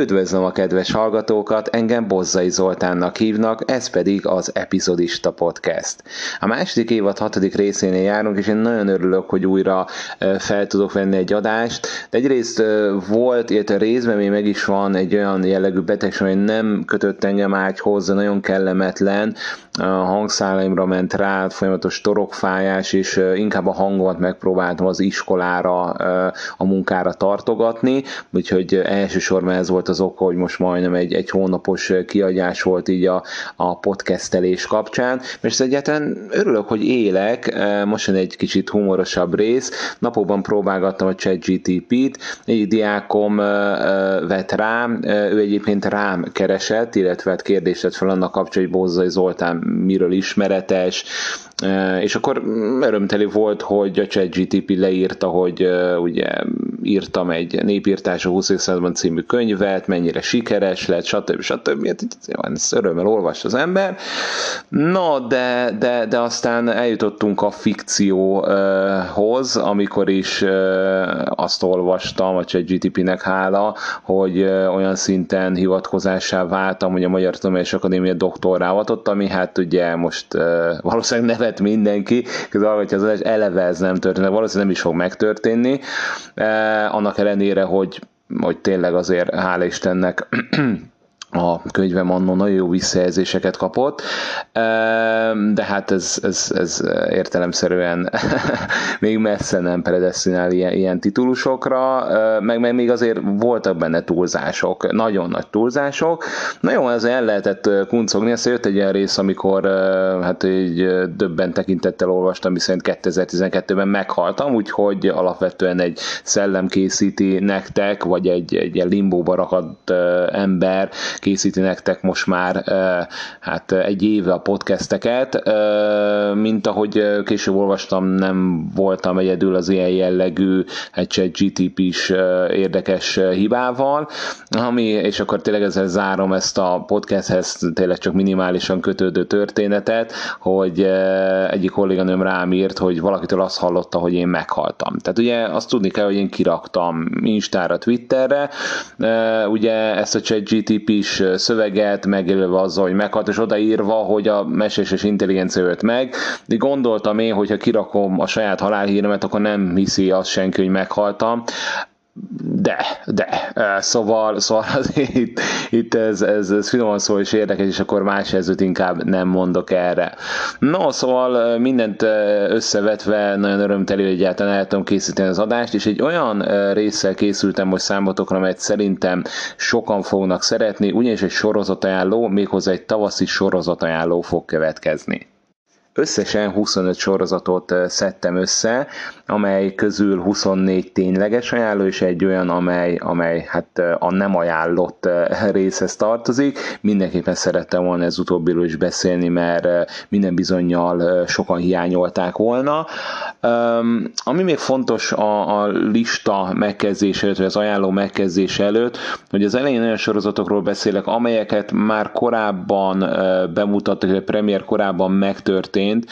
Üdvözlöm a kedves hallgatókat, engem Bozzai Zoltánnak hívnak, ez pedig az Epizodista Podcast. A második évad hatodik részénél járunk, és én nagyon örülök, hogy újra fel tudok venni egy adást. De egyrészt volt, illetve részben még meg is van egy olyan jellegű betegség, hogy nem kötött engem ágyhoz, de nagyon kellemetlen, a hangszálaimra ment rá, folyamatos torokfájás, és inkább a hangomat megpróbáltam az iskolára, a munkára tartogatni, úgyhogy elsősorban ez volt az oka, hogy most majdnem egy, egy hónapos kiadás volt így a, a podcastelés kapcsán, és egyáltalán örülök, hogy élek, most jön egy kicsit humorosabb rész, napokban próbálgattam a ChatGTP-t, egy diákom vett rám, ő egyébként rám keresett, illetve hát kérdést tett fel annak kapcsolatban, hogy Bozzai Zoltán miről ismeretes, és akkor örömteli volt, hogy a ChatGTP leírta, hogy ugye írtam egy népírtás a 20. században című könyvet, mennyire sikeres lett, stb. stb. Hát, ezt örömmel olvas az ember. No, de, de, de aztán eljutottunk a fikcióhoz, amikor is azt olvastam, a ChatGTP-nek hála, hogy olyan szinten hivatkozássá váltam, hogy a Magyar Tudományos Akadémia doktorrá ami hát ugye most valószínűleg neve nevet mindenki, közben hallgatja az adás, eleve ez nem történik, valószínűleg nem is fog megtörténni, eh, annak ellenére, hogy, hogy tényleg azért hála Istennek a könyvem annó nagyon jó visszajelzéseket kapott, de hát ez, ez, ez értelemszerűen még messze nem predestinál ilyen, ilyen titulusokra, meg, meg még azért voltak benne túlzások, nagyon nagy túlzások. Na jó, ez el lehetett kuncogni, aztán jött egy olyan rész, amikor hát egy döbben tekintettel olvastam, viszont 2012-ben meghaltam, úgyhogy alapvetően egy szellem készíti nektek, vagy egy, egy ilyen limbóba rakadt ember készíti nektek most már hát egy éve a podcasteket, mint ahogy később olvastam, nem voltam egyedül az ilyen jellegű egy GTP-s érdekes hibával, ami, és akkor tényleg ezzel zárom ezt a podcasthez tényleg csak minimálisan kötődő történetet, hogy egyik kolléganőm rám írt, hogy valakitől azt hallotta, hogy én meghaltam. Tehát ugye azt tudni kell, hogy én kiraktam Instára, Twitterre, ugye ezt a chat GTP-s szöveget, megjelölve azzal, hogy meghalt, és odaírva, hogy a meséses intelligencia ölt meg. De gondoltam én, hogyha kirakom a saját halálhíremet, akkor nem hiszi azt senki, hogy meghaltam. De, de. Szóval, szóval itt, itt ez, ez, ez finoman szó és érdekes, és akkor más ezőt inkább nem mondok erre. No, szóval mindent összevetve nagyon örömteli, hogy egyáltalán el tudom készíteni az adást, és egy olyan résszel készültem most számotokra, amelyet szerintem sokan fognak szeretni, ugyanis egy sorozatajánló, méghozzá egy tavaszi sorozatajánló fog következni. Összesen 25 sorozatot szedtem össze, amely közül 24 tényleges ajánló, és egy olyan, amely, amely hát a nem ajánlott részhez tartozik. Mindenképpen szerettem volna ez utóbbiról is beszélni, mert minden bizonyal sokan hiányolták volna. Ami még fontos a, a lista megkezdése előtt, vagy az ajánló megkezdése előtt, hogy az elején olyan sorozatokról beszélek, amelyeket már korábban bemutattak, vagy premier korábban megtörtént, történt,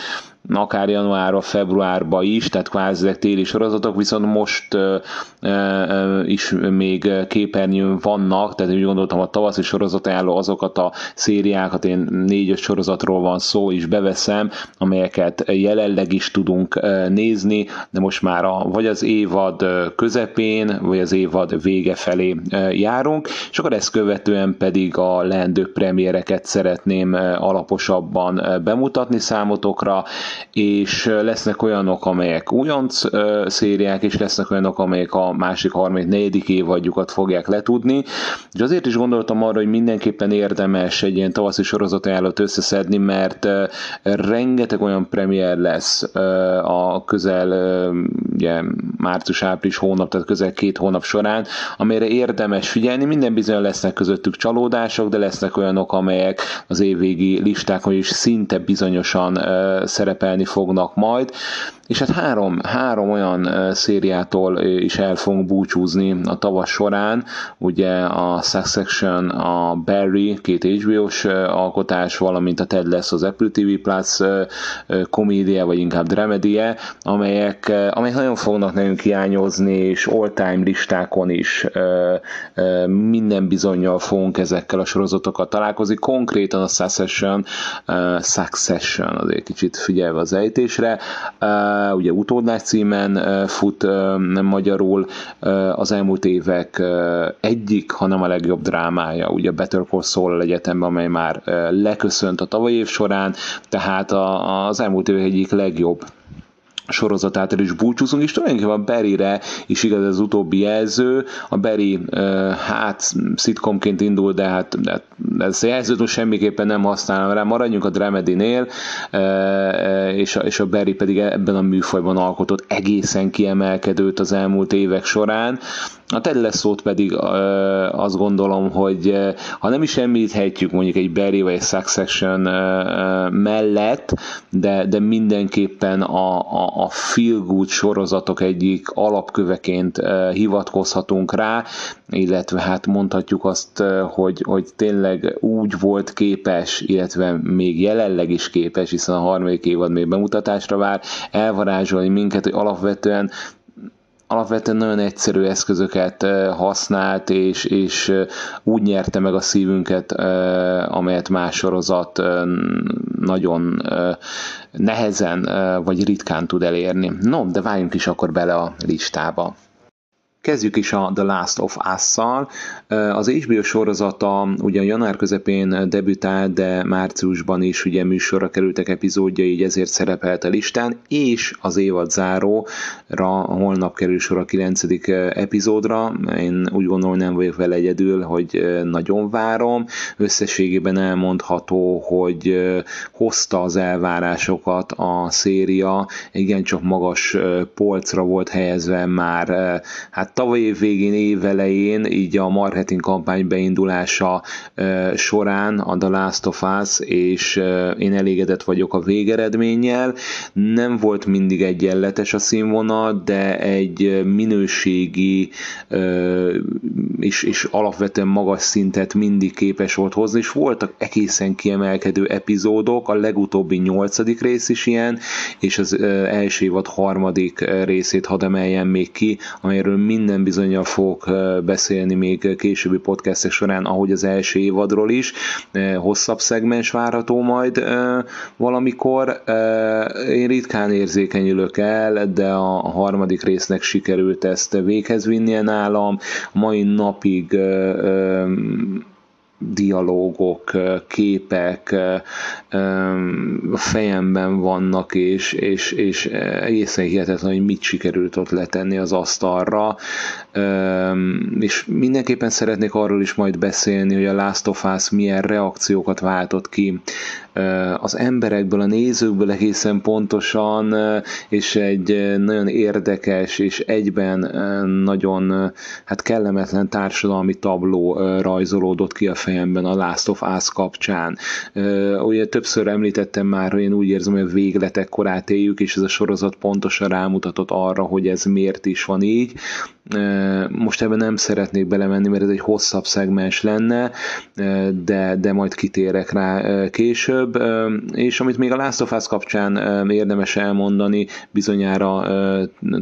akár januárba, februárba is, tehát kvázi ezek téli sorozatok, viszont most uh, uh, is még képernyőn vannak, tehát úgy gondoltam a tavaszi sorozat álló azokat a szériákat, én négy-öt sorozatról van szó, is beveszem, amelyeket jelenleg is tudunk nézni, de most már a, vagy az évad közepén, vagy az évad vége felé járunk, és akkor ezt követően pedig a leendő premiereket szeretném alaposabban bemutatni számotokra, és lesznek olyanok, amelyek újonc szériák, és lesznek olyanok, amelyek a másik, harmadik, negyedik évadjukat fogják letudni, és azért is gondoltam arra, hogy mindenképpen érdemes egy ilyen tavaszi sorozatajánlót összeszedni, mert rengeteg olyan premier lesz a közel ugye, március-április hónap, tehát közel két hónap során, amire érdemes figyelni. Minden bizony lesznek közöttük csalódások, de lesznek olyanok, amelyek az évvégi listákon is szinte bizonyosan szerepelni fognak majd, és hát három, három olyan szériától is el fogunk búcsúzni a tavas során, ugye a Succession, a Barry, két HBO-s alkotás, valamint a Ted lesz az Apple TV Plus komédia, vagy inkább dramedie, amelyek, amelyek nagyon fognak nekünk hiányozni, és all-time listákon is minden bizonyal fogunk ezekkel a sorozatokkal találkozni. Konkrétan a Succession, Succession azért kicsit figyelve az ejtésre, ugye utódlás címen fut nem magyarul az elmúlt évek egyik, hanem a legjobb drámája, ugye Better Call Saul egyetemben, amely már leköszönt a tavalyi év során, tehát az elmúlt évek egyik legjobb sorozatától is búcsúzunk, és tulajdonképpen a Berry-re is igaz az utóbbi jelző. A Berry hát szitkomként indul, de hát de ez jelzőt most semmiképpen nem használom rá, maradjunk a Dramedy-nél, és a, és a Berry pedig ebben a műfajban alkotott egészen kiemelkedőt az elmúlt évek során. A Ted Lasso-t pedig azt gondolom, hogy ha nem is említhetjük mondjuk egy Barry vagy egy Succession mellett, de, de mindenképpen a, a, a feel good sorozatok egyik alapköveként hivatkozhatunk rá, illetve hát mondhatjuk azt, hogy, hogy tényleg úgy volt képes, illetve még jelenleg is képes, hiszen a harmadik évad még bemutatásra vár, elvarázsolni minket, hogy alapvetően alapvetően nagyon egyszerű eszközöket használt, és, és úgy nyerte meg a szívünket, amelyet más sorozat nagyon nehezen vagy ritkán tud elérni. No, de váljunk is akkor bele a listába. Kezdjük is a The Last of Us-szal. Az HBO sorozata ugye január közepén debütált, de márciusban is ugye műsorra kerültek epizódja, így ezért szerepelt a listán, és az évad záróra holnap kerül sor a 9. epizódra. Én úgy gondolom, nem vagyok vele egyedül, hogy nagyon várom. Összességében elmondható, hogy hozta az elvárásokat a széria, igencsak magas polcra volt helyezve már hát tavaly év végén, év elején, így a marketing kampány beindulása során a The Last of Us, és én elégedett vagyok a végeredménnyel. Nem volt mindig egyenletes a színvonal, de egy minőségi és, és alapvetően magas szintet mindig képes volt hozni, és voltak egészen kiemelkedő epizódok, a legutóbbi nyolcadik rész is ilyen, és az első évad harmadik részét hadd emeljen még ki, amelyről mind minden bizonyal fogok beszélni még későbbi podcastek során, ahogy az első évadról is. Hosszabb szegmens várható majd valamikor. Én ritkán érzékenyülök el, de a harmadik résznek sikerült ezt véghez vinnie nálam. Mai napig dialógok, képek fejemben vannak, és, és, és egészen hihetetlen, hogy mit sikerült ott letenni az asztalra, és mindenképpen szeretnék arról is majd beszélni, hogy a Last of Us milyen reakciókat váltott ki az emberekből, a nézőkből egészen pontosan, és egy nagyon érdekes és egyben nagyon hát kellemetlen társadalmi tabló rajzolódott ki a fejemben a Last of Us kapcsán. Ugye többször említettem már, hogy én úgy érzem, hogy a végletek korát éljük, és ez a sorozat pontosan rámutatott arra, hogy ez miért is van így. Most ebben nem szeretnék belemenni, mert ez egy hosszabb szegmens lenne, de, de majd kitérek rá később. És amit még a Last of Us kapcsán érdemes elmondani, bizonyára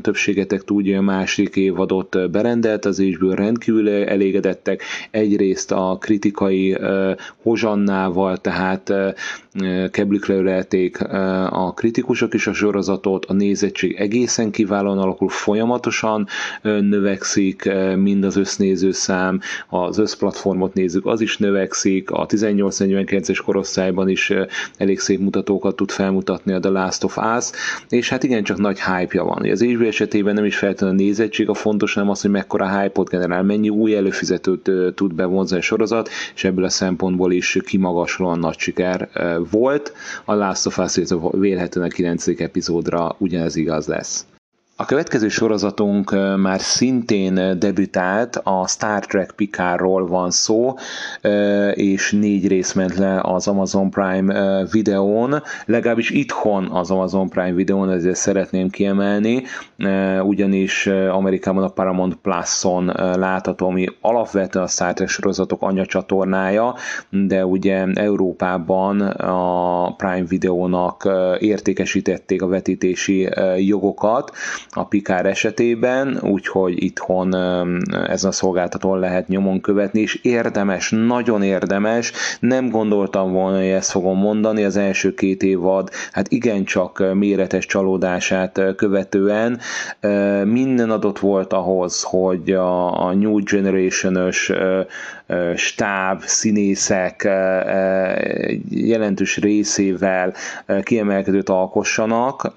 többségetek tudja, másik évadot berendelt, az HBO rendkívül elégedettek. Egyrészt a kritikai hozsannával, tehát keblükre ölelték a kritikusok is a sorozatot, a nézettség egészen kiválóan alakul, folyamatosan növekszik mind az össznéző szám, ha az összplatformot nézzük, az is növekszik, a 18-49-es korosztályban is elég szép mutatókat tud felmutatni a The Last of Us, és hát igen, csak nagy hype-ja van. Az HBO esetében nem is feltétlenül a nézettség a fontos, hanem az, hogy mekkora hype-ot generál, mennyi új előfizetőt tud bevonzni a sorozat, és ebből a szempontból is kimagaslóan nagy siker volt. A Last of Us vélhetően a 9. epizódra ugyanez igaz lesz. A következő sorozatunk már szintén debütált, a Star Trek Picardról van szó, és négy rész ment le az Amazon Prime videón, legalábbis itthon az Amazon Prime videón, ezért szeretném kiemelni, ugyanis Amerikában a Paramount Plus-on látható, ami alapvetően a Star Trek sorozatok anyacsatornája, de ugye Európában a Prime videónak értékesítették a vetítési jogokat, a Pikár esetében, úgyhogy itthon ez a szolgáltatón lehet nyomon követni, és érdemes, nagyon érdemes, nem gondoltam volna, hogy ezt fogom mondani, az első két évad, hát igencsak méretes csalódását követően. Minden adott volt ahhoz, hogy a, a New Generation-ös stáb, színészek jelentős részével kiemelkedőt alkossanak.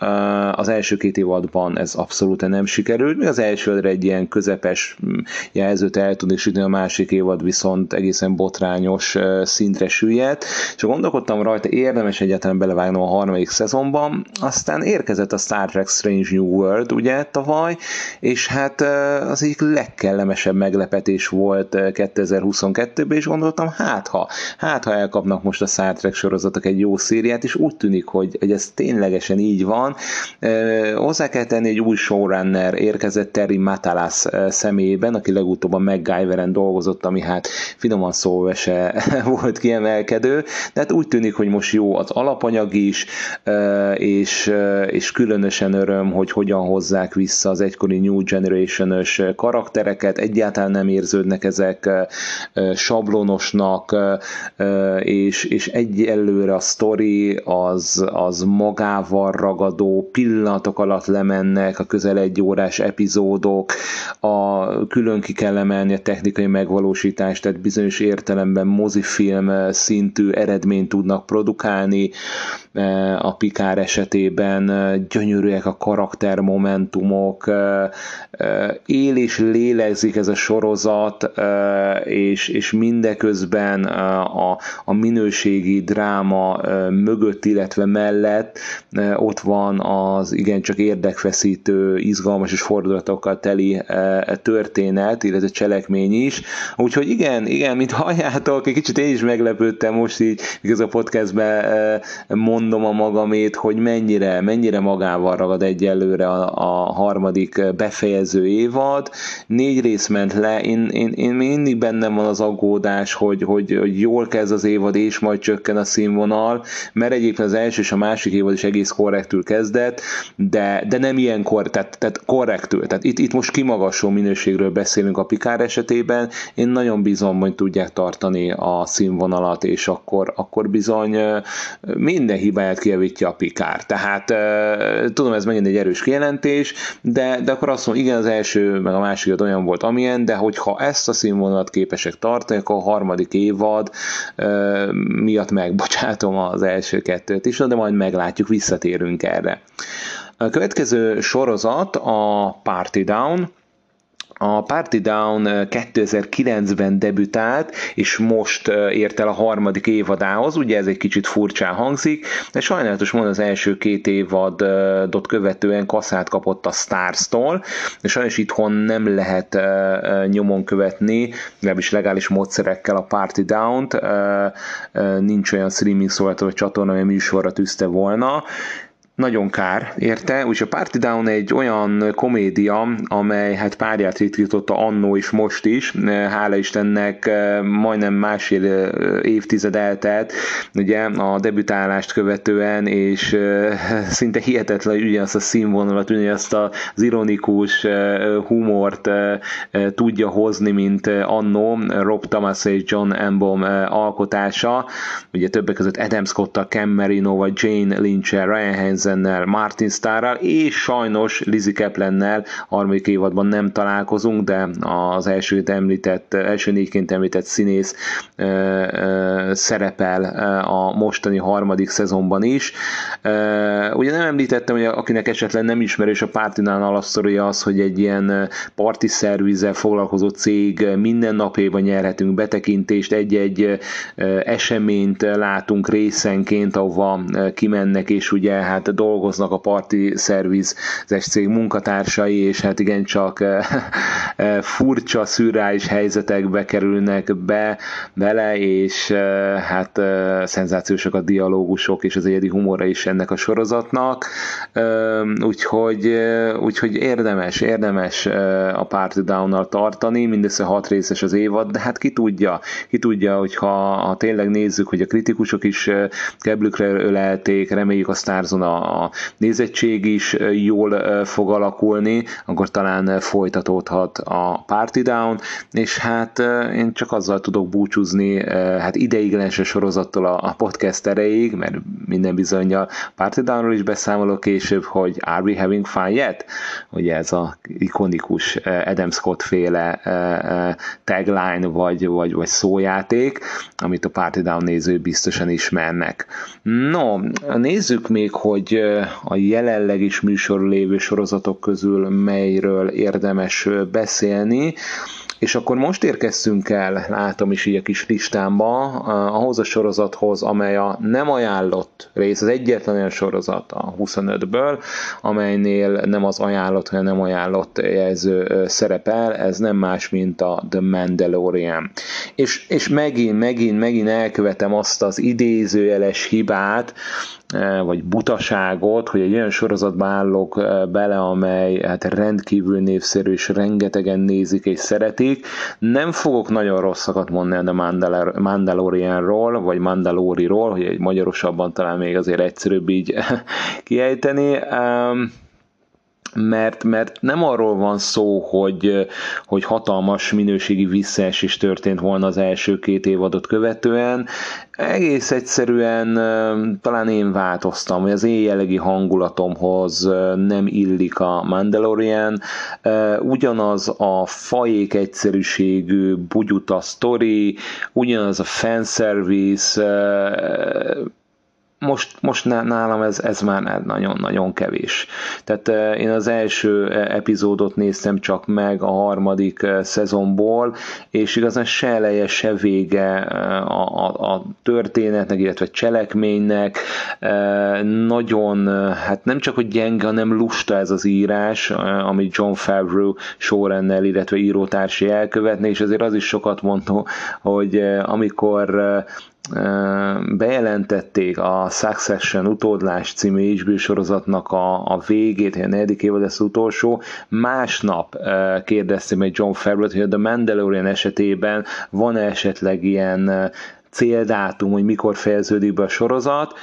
Az első két évadban ez abszolút nem sikerült, még az elsőre egy ilyen közepes mm, jelzőt el tudni sütni, a másik évad viszont egészen botrányos szintre süllyedt, és gondolkodtam rajta, érdemes egyáltalán belevágnom a harmadik szezonban, aztán érkezett a Star Trek Strange New World, ugye, tavaly, és hát az egyik legkellemesebb meglepetés volt 2022-ben, és gondoltam, hát ha, hát ha elkapnak most a Star Trek sorozatok egy jó szériát, és úgy tűnik, hogy, hogy ez ténylegesen így van. Hozzá kell tenni, egy új showrunner érkezett Terry Matalas személyében, aki legutóbb a MacGyveren dolgozott, ami hát finoman szóval se volt kiemelkedő, de hát úgy tűnik, hogy most jó az alapanyag is, és, és különösen öröm, hogy hogyan hozzák vissza az egykori New Generation-ös karaktereket, egyáltalán nem érződnek ezek sablonosnak, és, és egyelőre a sztori az, az magával ragadó, pillanatok alatt lemennek a közel egy órás epizódok, a külön ki kell emelni a technikai megvalósítást, tehát bizonyos értelemben mozifilm szintű eredményt tudnak produkálni, a Pikár esetében gyönyörűek a karaktermomentumok, él és lélegzik ez a sorozat, és, és mindeközben a, a minőségi dráma mögött, illetve mellett ott van az igencsak érdekfeszítő, izgalmas és fordulatokkal teli történet, illetve cselekmény is. Úgyhogy igen, igen, mint halljátok, egy kicsit én is meglepődtem most így, igaz a podcastben mondom a magamét, hogy mennyire, mennyire magával ragad egyelőre a, a harmadik befejező évad. Négy rész ment le, én, én, én mindig bennem van az aggódás, hogy, hogy, hogy jól kezd az évad, és majd csökken a színvonal, mert egyébként az első és a másik évad is egész korrektül kezdett, de, de nem ilyen kor, tehát, tehát korrektül. Tehát itt, itt most kimagasló minőségről beszélünk a Pikár esetében, én nagyon bízom, hogy tudják tartani a színvonalat, és akkor, akkor bizony minden hibáját kijavítja a Pikár. Tehát tudom, ez megint egy erős kijelentés, de, de akkor azt mondom, igen, az első, meg a második olyan volt, amilyen, de hogyha ezt a színvonalat képesek tartani, akkor a harmadik évad miatt megbocsátom az első kettőt is, de majd meglátjuk, visszatérünk erre. A következő sorozat a Party Down, a Party Down 2009-ben debütált, és most ért el a harmadik évadához, ugye ez egy kicsit furcsán hangzik, de sajnálatos módon az első két évadot követően kaszát kapott a Stars-tól, és sajnos itthon nem lehet nyomon követni, legalábbis legális módszerekkel a Party Down-t, nincs olyan streaming szolgáltató csatorna, ami műsorra tűzte volna, nagyon kár érte, úgyhogy a Party Down egy olyan komédia, amely hát párját ritkította annó is most is, hála Istennek majdnem másfél évtized eltelt, ugye a debütálást követően, és szinte hihetetlen, hogy ugyanazt a színvonalat, ugyanazt az ironikus humort tudja hozni, mint annó Rob Thomas és John Ambom alkotása, ugye többek között Adam Scott-tal, Cam Marino, Jane Lynch-el, Ryan Hines Hansennel, Martin Starral, és sajnos Lizzie Kaplannel harmadik évadban nem találkozunk, de az első említett, első négyként említett színész ö, ö, szerepel a mostani harmadik szezonban is. Ö, ugye nem említettem, hogy akinek esetleg nem ismerős a Pártinán alapszorúja az, hogy egy ilyen parti szervizzel foglalkozó cég minden napjában nyerhetünk betekintést, egy-egy eseményt látunk részenként, ahova kimennek, és ugye hát dolgoznak a parti szervizes cég munkatársai, és hát igencsak eh, eh, furcsa, szürreális helyzetekbe kerülnek be bele, és eh, hát szenzációsak a dialógusok és az egyedi humora is ennek a sorozatnak, úgyhogy, úgyhogy érdemes, érdemes a Party Down-nal tartani, mindössze hat részes az évad, de hát ki tudja, ki tudja, hogyha ha tényleg nézzük, hogy a kritikusok is keblükre ölelték, reméljük a Starzon a a nézettség is jól fog alakulni, akkor talán folytatódhat a Party Down, és hát én csak azzal tudok búcsúzni, hát ideiglenes sorozattól a podcast erejéig, mert minden bizony a Party Downról is beszámolok később, hogy Are we having fun yet? Ugye ez a ikonikus Adam Scott féle tagline vagy, vagy, vagy szójáték, amit a Party Down néző biztosan ismernek. No, nézzük még, hogy a jelenleg is műsor lévő sorozatok közül melyről érdemes beszélni. És akkor most érkeztünk el, látom is így a kis listámba, ahhoz a sorozathoz, amely a nem ajánlott rész, az egyetlen olyan sorozat a 25-ből, amelynél nem az ajánlott, hanem nem ajánlott jelző szerepel, ez nem más, mint a The Mandalorian. És, és megint, megint, megint elkövetem azt az idézőjeles hibát, vagy butaságot, hogy egy olyan sorozatba állok e, bele, amely hát rendkívül népszerű, és rengetegen nézik és szeretik. Nem fogok nagyon rosszakat mondani a Mandalor- Mandalorianról, vagy Mandaloriról, hogy egy magyarosabban talán még azért egyszerűbb így kiejteni. Mert, mert nem arról van szó, hogy, hogy hatalmas minőségi visszaesés történt volna az első két évadot követően, egész egyszerűen talán én változtam, hogy az én jellegi hangulatomhoz nem illik a Mandalorian, ugyanaz a fajék egyszerűségű bugyuta sztori, ugyanaz a fanservice, most, most nálam ez, ez már nagyon-nagyon kevés. Tehát én az első epizódot néztem csak meg a harmadik szezonból, és igazán se eleje, se vége a, a, a történetnek, illetve cselekménynek. Nagyon, hát nem csak, hogy gyenge, hanem lusta ez az írás, amit John Favreau showrunner, illetve írótársi elkövetni, és azért az is sokat mondó, hogy amikor bejelentették a Succession utódlás című HBO sorozatnak a, a végét, a negyedik évad lesz utolsó, másnap kérdezte meg John Favreau, hogy a The Mandalorian esetében van-e esetleg ilyen céldátum, hogy mikor fejeződik be a sorozat,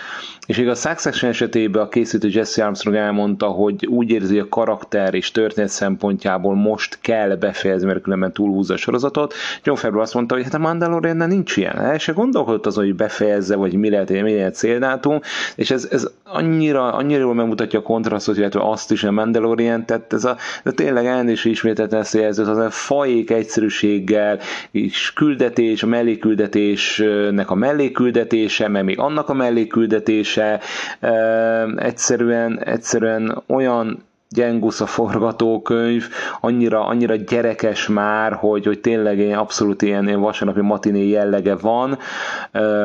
és még a Succession esetében a készítő Jesse Armstrong elmondta, hogy úgy érzi, a karakter és történet szempontjából most kell befejezni, mert különben túlhúzza a sorozatot. John Favreau azt mondta, hogy hát a mandalorian nincs ilyen. El se gondolkodott azon, hogy befejezze, vagy mi lehet, mi lehet céldátum, és ez, ez annyira, annyira jól megmutatja a kontrasztot, illetve azt is, a Mandalorian, tehát ez a, de tényleg elnézést ismételten ezt jelzőt, az a fajék egyszerűséggel, és küldetés, a melléküldetésnek a melléküldetése, mert még annak a melléküldetés, se egyszerűen, egyszerűen olyan gyengusz a forgatókönyv, annyira, annyira gyerekes már, hogy, hogy tényleg ilyen abszolút ilyen, ilyen vasárnapi matiné jellege van,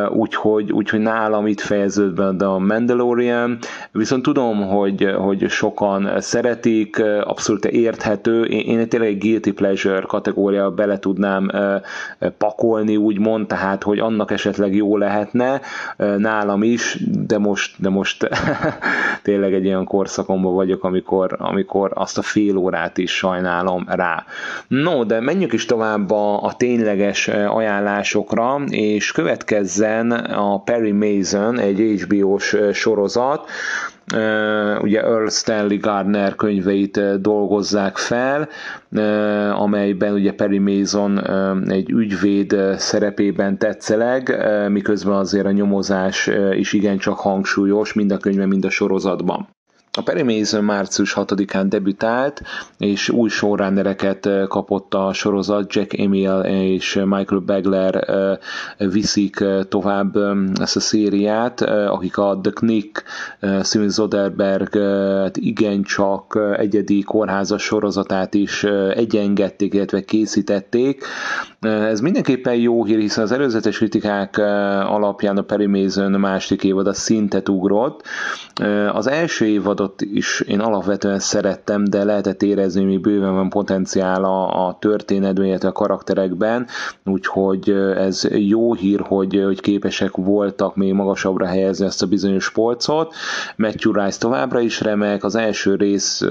úgyhogy, úgyhogy nálam itt fejeződve a Mandalorian, viszont tudom, hogy, hogy sokan szeretik, abszolút érthető, én, én tényleg egy guilty pleasure kategória bele tudnám pakolni, úgymond, tehát, hogy annak esetleg jó lehetne, nálam is, de most, de most tényleg egy olyan korszakomban vagyok, amikor, amikor azt a fél órát is sajnálom rá. No, de menjünk is tovább a, a tényleges ajánlásokra, és következzen a Perry Mason, egy HBO-s sorozat, ugye Earl Stanley Gardner könyveit dolgozzák fel, amelyben ugye Perry Mason egy ügyvéd szerepében tetszeleg, miközben azért a nyomozás is igencsak hangsúlyos, mind a könyvben, mind a sorozatban. A Perry Mason március 6-án debütált, és új showrunnereket kapott a sorozat, Jack Emil és Michael Begler viszik tovább ezt a szériát, akik a The Knick, Steven Soderberg igencsak egyedi kórházas sorozatát is egyengették, illetve készítették. Ez mindenképpen jó hír, hiszen az előzetes kritikák alapján a Perry Mason második évad a szintet ugrott. Az első évadot epizódot is én alapvetően szerettem, de lehetett érezni, hogy még bőven van potenciál a, a történetben, illetve a karakterekben, úgyhogy ez jó hír, hogy, hogy képesek voltak még magasabbra helyezni ezt a bizonyos polcot. Matthew Rice továbbra is remek, az első rész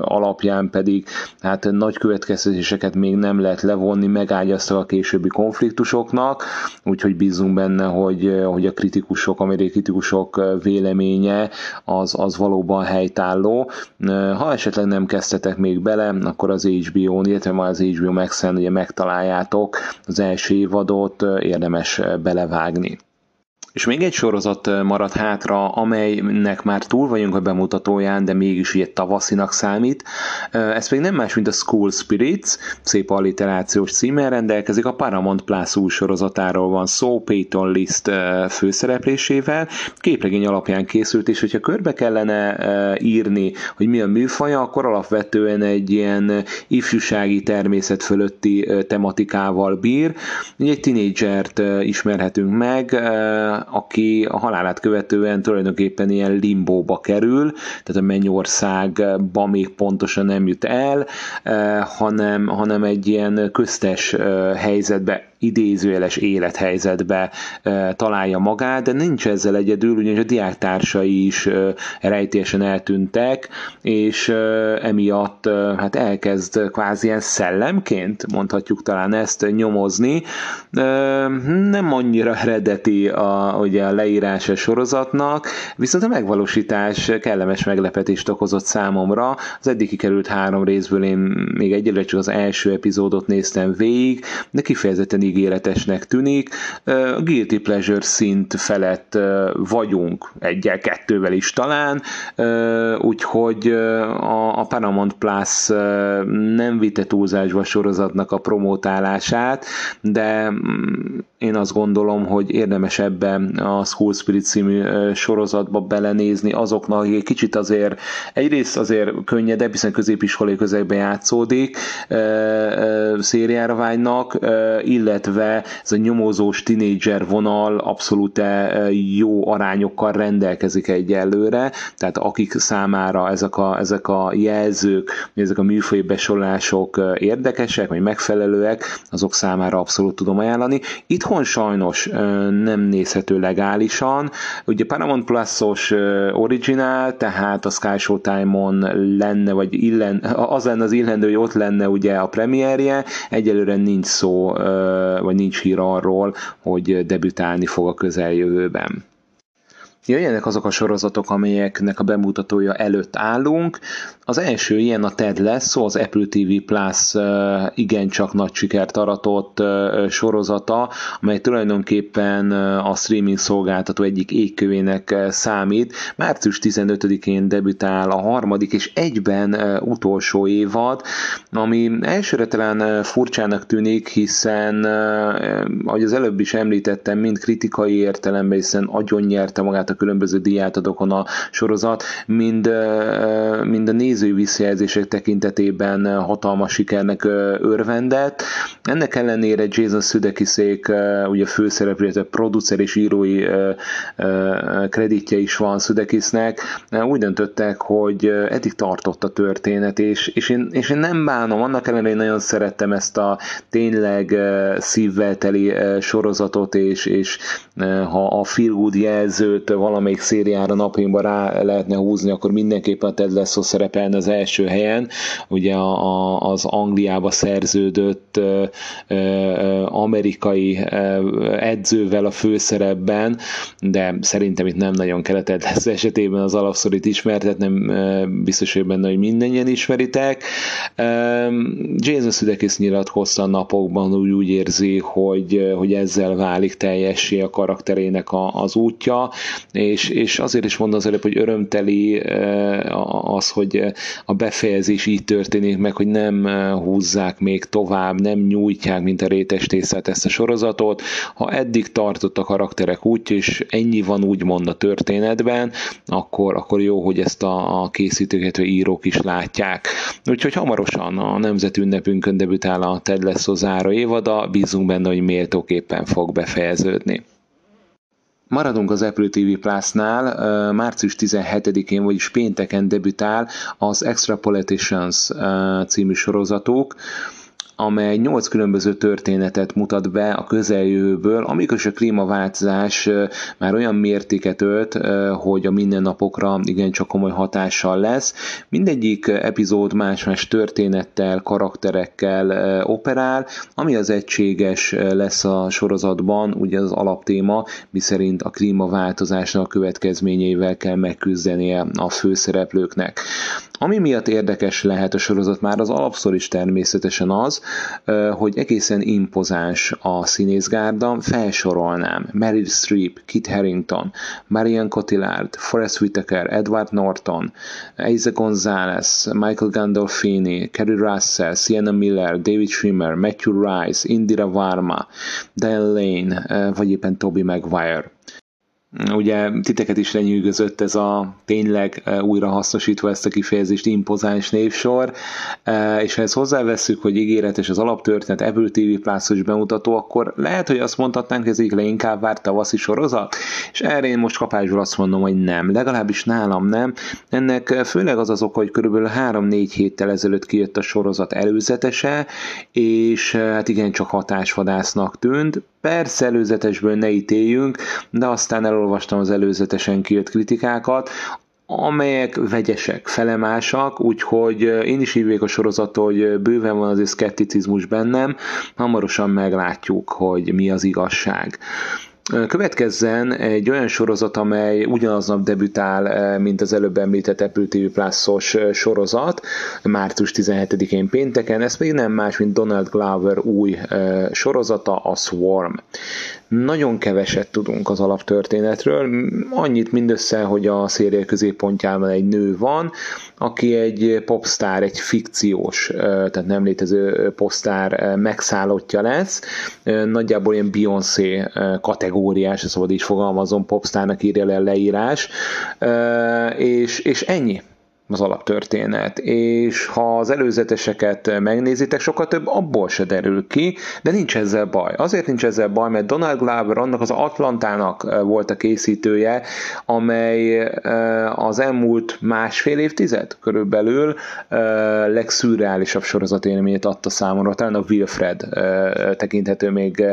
alapján pedig hát nagy következtetéseket még nem lehet levonni, megágyaztak a későbbi konfliktusoknak, úgyhogy bízunk benne, hogy, hogy a kritikusok, amerikai kritikusok véleménye az, az valóban helytálló. Ha esetleg nem kezdtetek még bele, akkor az HBO-n, illetve már az HBO Max-en ugye megtaláljátok az első évadot, érdemes belevágni. És még egy sorozat maradt hátra, amelynek már túl vagyunk a bemutatóján, de mégis ugye tavaszinak számít. Ez pedig nem más, mint a School Spirits, szép alliterációs címmel rendelkezik, a Paramount Plus új sorozatáról van szó, Peyton List főszereplésével. Képregény alapján készült, és hogyha körbe kellene írni, hogy mi a műfaja, akkor alapvetően egy ilyen ifjúsági természet fölötti tematikával bír. Egy tinédzsert ismerhetünk meg, aki a halálát követően tulajdonképpen ilyen limbóba kerül, tehát a mennyországba még pontosan nem jut el, eh, hanem, hanem egy ilyen köztes eh, helyzetbe idézőjeles élethelyzetbe találja magát, de nincs ezzel egyedül, ugyanis a diáktársai is rejtésen eltűntek, és emiatt hát elkezd kvázi ilyen szellemként, mondhatjuk talán ezt nyomozni. Nem annyira eredeti a, ugye a leírás sorozatnak, viszont a megvalósítás kellemes meglepetést okozott számomra. Az eddig kikerült három részből én még egyelőre csak az első epizódot néztem végig, de kifejezetten ígéretesnek tűnik. A guilty pleasure szint felett vagyunk, egyel, kettővel is talán, úgyhogy a Paramount Plus nem vitte túlzásba sorozatnak a promótálását, de mm, én azt gondolom, hogy érdemes ebben a School Spirit című sorozatba belenézni azoknak, akik egy kicsit azért egyrészt azért könnyedebb, hiszen középiskolai közegben játszódik, szériára vágynak, illetve ez a nyomozós tinédzser vonal abszolút jó arányokkal rendelkezik egyelőre, tehát akik számára ezek a, ezek a jelzők, ezek a műfai besorolások érdekesek, vagy megfelelőek, azok számára abszolút tudom ajánlani. Itt Itthon sajnos nem nézhető legálisan. Ugye Paramount Plus-os originál, tehát a Sky Showtime-on lenne, vagy illen, az lenne az illendő, hogy ott lenne ugye a premierje, egyelőre nincs szó, vagy nincs hír arról, hogy debütálni fog a közeljövőben. Jöjjenek azok a sorozatok, amelyeknek a bemutatója előtt állunk. Az első ilyen a Ted Lasso, az Apple TV Plus igencsak nagy sikert aratott sorozata, amely tulajdonképpen a streaming szolgáltató egyik égkövének számít. Március 15-én debütál a harmadik és egyben utolsó évad, ami elsőre talán furcsának tűnik, hiszen ahogy az előbb is említettem, mind kritikai értelemben, hiszen agyon nyerte magát a különböző diátadokon a sorozat, mind, mind a nézői visszajelzések tekintetében hatalmas sikernek örvendett. Ennek ellenére Jason Sudekiszék, ugye főszereplő, a producer és írói kreditje is van Sudekisznek, úgy döntöttek, hogy eddig tartott a történet, és, és, én, és én nem bánom, annak ellenére én nagyon szerettem ezt a tényleg szívvel teli sorozatot, és, és ha a feel good jelzőt valamelyik szériára napjainkban rá lehetne húzni, akkor mindenképpen a Ted Lasso szerepelne az első helyen. Ugye a, a, az Angliába szerződött ö, ö, amerikai ö, edzővel a főszerepben, de szerintem itt nem nagyon kellett Ted Lasso esetében az alapszorit ismertetnem, biztos, hogy benne, hogy mindennyien ismeritek. Jason Sudeikis nyilatkozta a napokban, úgy, úgy érzi, hogy, hogy ezzel válik teljessé a karakterének a, az útja, és, és azért is mondom az előbb, hogy örömteli az, hogy a befejezés így történik meg, hogy nem eh, húzzák még tovább, nem nyújtják, mint a rétes tészát ezt a sorozatot. Ha eddig tartott a karakterek úgy, és ennyi van úgymond a történetben, akkor, akkor jó, hogy ezt a, a készítőket, vagy írók is látják. Úgyhogy hamarosan a nemzeti ünnepünkön debütál a Ted Lasso záró évada, bízunk benne, hogy méltóképpen fog befejeződni. Maradunk az Apple TV Plus-nál, március 17-én, vagyis pénteken debütál az Extra Politicians című sorozatuk, amely nyolc különböző történetet mutat be a közeljövőből, amikor a klímaváltozás már olyan mértéket ölt, hogy a mindennapokra igencsak komoly hatással lesz. Mindegyik epizód más-más történettel, karakterekkel operál, ami az egységes lesz a sorozatban, ugye az alaptéma, miszerint a klímaváltozásnak a következményeivel kell megküzdenie a főszereplőknek. Ami miatt érdekes lehet a sorozat már az alapszor is természetesen az, hogy egészen impozáns a színészgárda, felsorolnám Meryl Streep, Kit Harington, Marion Cotillard, Forrest Whitaker, Edward Norton, Eiza Gonzalez, Michael Gandolfini, Kerry Russell, Sienna Miller, David Schwimmer, Matthew Rice, Indira Varma, Diane Lane, vagy éppen Toby Maguire. Ugye titeket is lenyűgözött ez a tényleg e, újra hasznosítva ezt a kifejezést impozáns névsor, e, és ha ezt hozzáveszünk, hogy ígéretes az alaptörténet, Apple TV plus bemutató, akkor lehet, hogy azt mondhatnánk, hogy ez így leginkább várt tavaszi sorozat, és erre én most kapásból azt mondom, hogy nem, legalábbis nálam nem. Ennek főleg az az oka, hogy körülbelül 3-4 héttel ezelőtt kijött a sorozat előzetese, és e, hát igen, csak hatásvadásznak tűnt, Persze előzetesből ne ítéljünk, de aztán elolvastam az előzetesen kijött kritikákat, amelyek vegyesek, felemásak, úgyhogy én is hívjuk a sorozatot, hogy bőven van azért szkepticizmus bennem, hamarosan meglátjuk, hogy mi az igazság. Következzen egy olyan sorozat, amely ugyanaznap debütál, mint az előbb említett Apple TV Plus-os sorozat, március 17-én pénteken, ez pedig nem más, mint Donald Glover új sorozata, a Swarm. Nagyon keveset tudunk az alaptörténetről, annyit mindössze, hogy a széria középpontjában egy nő van, aki egy popstar, egy fikciós, tehát nem létező popstar megszállottja lesz, nagyjából ilyen Beyoncé kategóriás, szabad így fogalmazom, popstárnak írja le leírás, és, és ennyi az alaptörténet, és ha az előzeteseket megnézitek, sokkal több abból se derül ki, de nincs ezzel baj. Azért nincs ezzel baj, mert Donald Glover annak az Atlantának eh, volt a készítője, amely eh, az elmúlt másfél évtized körülbelül eh, legszürreálisabb sorozatélményét adta számomra, talán a Wilfred tekinthető még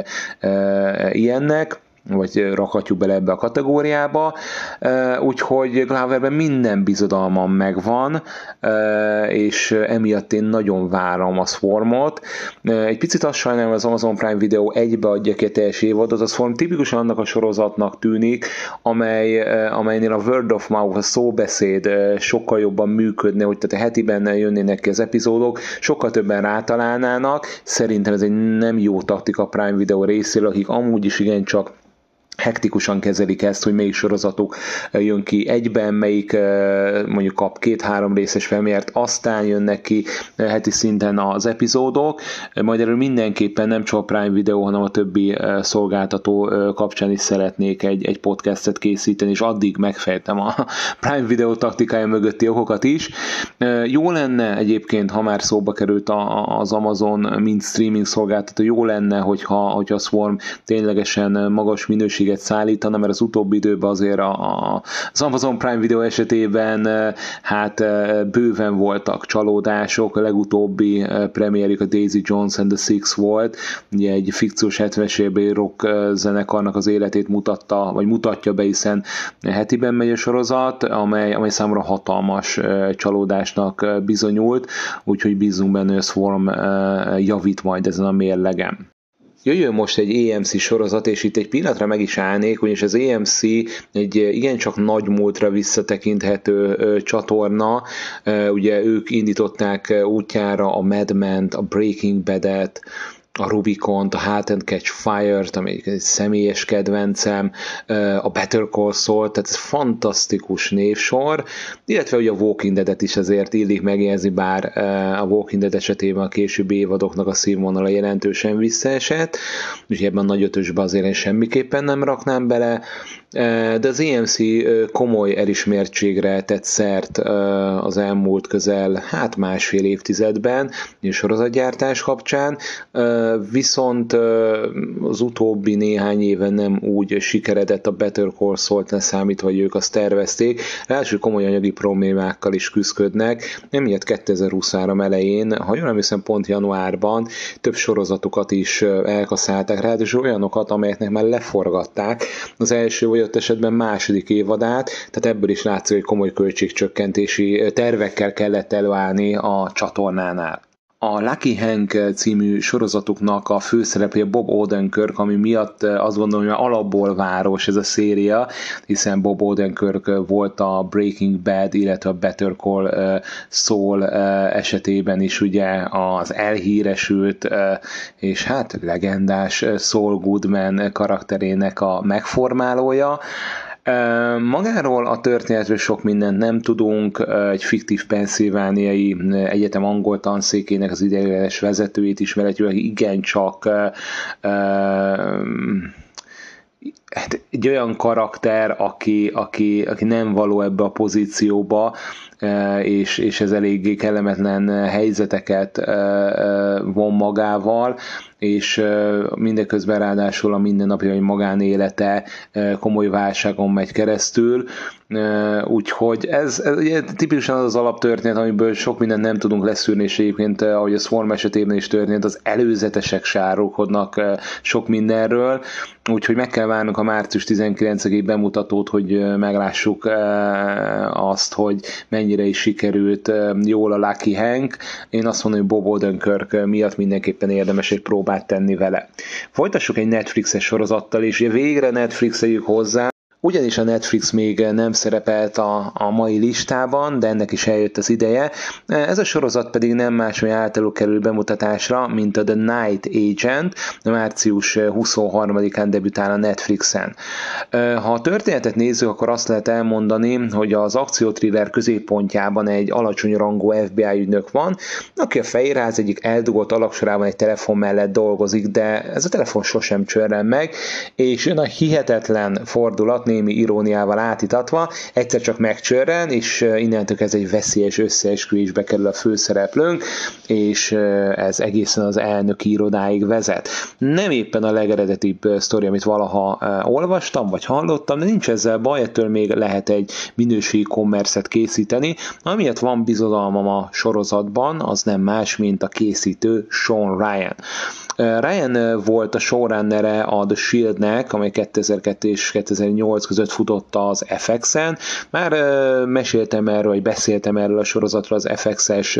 ilyennek, vagy rakhatjuk bele ebbe a kategóriába, úgyhogy Gloverben minden bizodalmam megvan, és emiatt én nagyon várom a Swarmot. Egy picit azt sajnálom, az Amazon Prime Video egybe adja ki a teljes évadot, az Swarm tipikusan annak a sorozatnak tűnik, amely, amelynél a word of mouth, a szóbeszéd sokkal jobban működne, hogy tehát a hetiben jönnének ki az epizódok, sokkal többen rátalálnának. Szerintem ez egy nem jó taktika Prime Video részéről, akik amúgy is igencsak hektikusan kezelik ezt, hogy melyik sorozatuk jön ki egyben, melyik mondjuk kap két-három részes felmért, aztán jönnek ki heti szinten az epizódok, majd erről mindenképpen nem csak a Prime Video, hanem a többi szolgáltató kapcsán is szeretnék egy, egy podcastet készíteni, és addig megfejtem a Prime Video taktikája mögötti okokat is. Jó lenne egyébként, ha már szóba került az Amazon, mint streaming szolgáltató, jó lenne, hogyha, hogyha a Swarm ténylegesen magas minőség minőséget szállítana, mert az utóbbi időben azért a, az Amazon Prime Video esetében hát bőven voltak csalódások, a legutóbbi premierjük a Daisy Jones and the Six volt, ugye egy fikciós 70-es évbeli rock zenekarnak az életét mutatta, vagy mutatja be, hiszen hetiben megy a sorozat, amely, amely számomra hatalmas csalódásnak bizonyult, úgyhogy bízunk benne, hogy a Swarm javít majd ezen a mérlegem jöjjön most egy EMC sorozat, és itt egy pillanatra meg is állnék, ugyanis az EMC egy igencsak nagy múltra visszatekinthető csatorna, ugye ők indították útjára a Mad Men-t, a Breaking Bad-et, a Rubicon, a Halt and Catch Fire-t, ami egy személyes kedvencem, a Better Call Saul, tehát ez fantasztikus névsor, illetve ugye a Walking Dead-et is azért illik megjegyzni, bár a Walking Dead esetében a későbbi évadoknak a színvonala jelentősen visszaesett, úgyhogy ebben a nagy ötösbe azért én semmiképpen nem raknám bele, de az EMC komoly elismertségre tett szert az elmúlt közel, hát másfél évtizedben, és sorozatgyártás kapcsán viszont az utóbbi néhány éven nem úgy sikeredett a Better Call Saul-t hogy ők azt tervezték. Ráadásul komoly anyagi problémákkal is küzdködnek, emiatt 2023 elején, ha jól emlékszem pont januárban több sorozatokat is elkaszálták, ráadásul olyanokat, amelyeknek már leforgatták az első vagy ott esetben második évadát, tehát ebből is látszik, hogy komoly költségcsökkentési tervekkel kellett előállni a csatornánál a Lucky Hank című sorozatuknak a főszereplője Bob Odenkirk, ami miatt eh, azt gondolom, hogy alapból város ez a széria, hiszen Bob Odenkirk volt a Breaking Bad, illetve a Better Call eh, Saul eh, esetében is ugye az elhíresült és hát legendás Saul Goodman karakterének a megformálója. Magáról a történetről sok mindent nem tudunk, egy fiktív penszilvániai egyetem angol tanszékének az ideiglenes vezetőjét ismeretjük, aki igencsak hát egy olyan karakter, aki, aki, aki nem való ebbe a pozícióba, és, és ez eléggé kellemetlen helyzeteket von magával, és mindeközben ráadásul a mindennapi magánélete komoly válságon megy keresztül, úgyhogy ez, ez ugye, tipikusan az az alaptörténet, amiből sok mindent nem tudunk leszűrni, és egyébként, ahogy a Swarm esetében is történt, az előzetesek sárulkodnak sok mindenről, úgyhogy meg kell várnunk a március 19-i bemutatót, hogy meglássuk azt, hogy mennyire is sikerült jól a Lucky Hank. Én azt mondom, hogy Bob Odenkirk miatt mindenképpen érdemes egy próbát tenni vele. Folytassuk egy Netflixes sorozattal, és végre Netflixeljük hozzá, ugyanis a Netflix még nem szerepelt a, a mai listában, de ennek is eljött az ideje. Ez a sorozat pedig nem más, hogy általuk kerül bemutatásra, mint a The Night Agent, március 23-án debütál a Netflixen. Ha a történetet nézzük, akkor azt lehet elmondani, hogy az akciótriller középpontjában egy alacsony rangú FBI ügynök van, aki a fejéráz egyik eldugott alaksorában egy telefon mellett dolgozik, de ez a telefon sosem csörren meg, és jön a hihetetlen fordulat, némi iróniával átitatva, egyszer csak megcsörren, és innentől ez egy veszélyes összeesküvésbe kerül a főszereplőnk, és ez egészen az elnök irodáig vezet. Nem éppen a legeredetibb sztori, amit valaha olvastam, vagy hallottam, de nincs ezzel baj, ettől még lehet egy minőségi kommerszet készíteni, amiért van bizodalmam a sorozatban, az nem más, mint a készítő Sean Ryan. Ryan volt a showrunnere a The Shieldnek, amely 2002 és 2008 között futott az FX-en. Már meséltem erről, vagy beszéltem erről a sorozatról az FX-es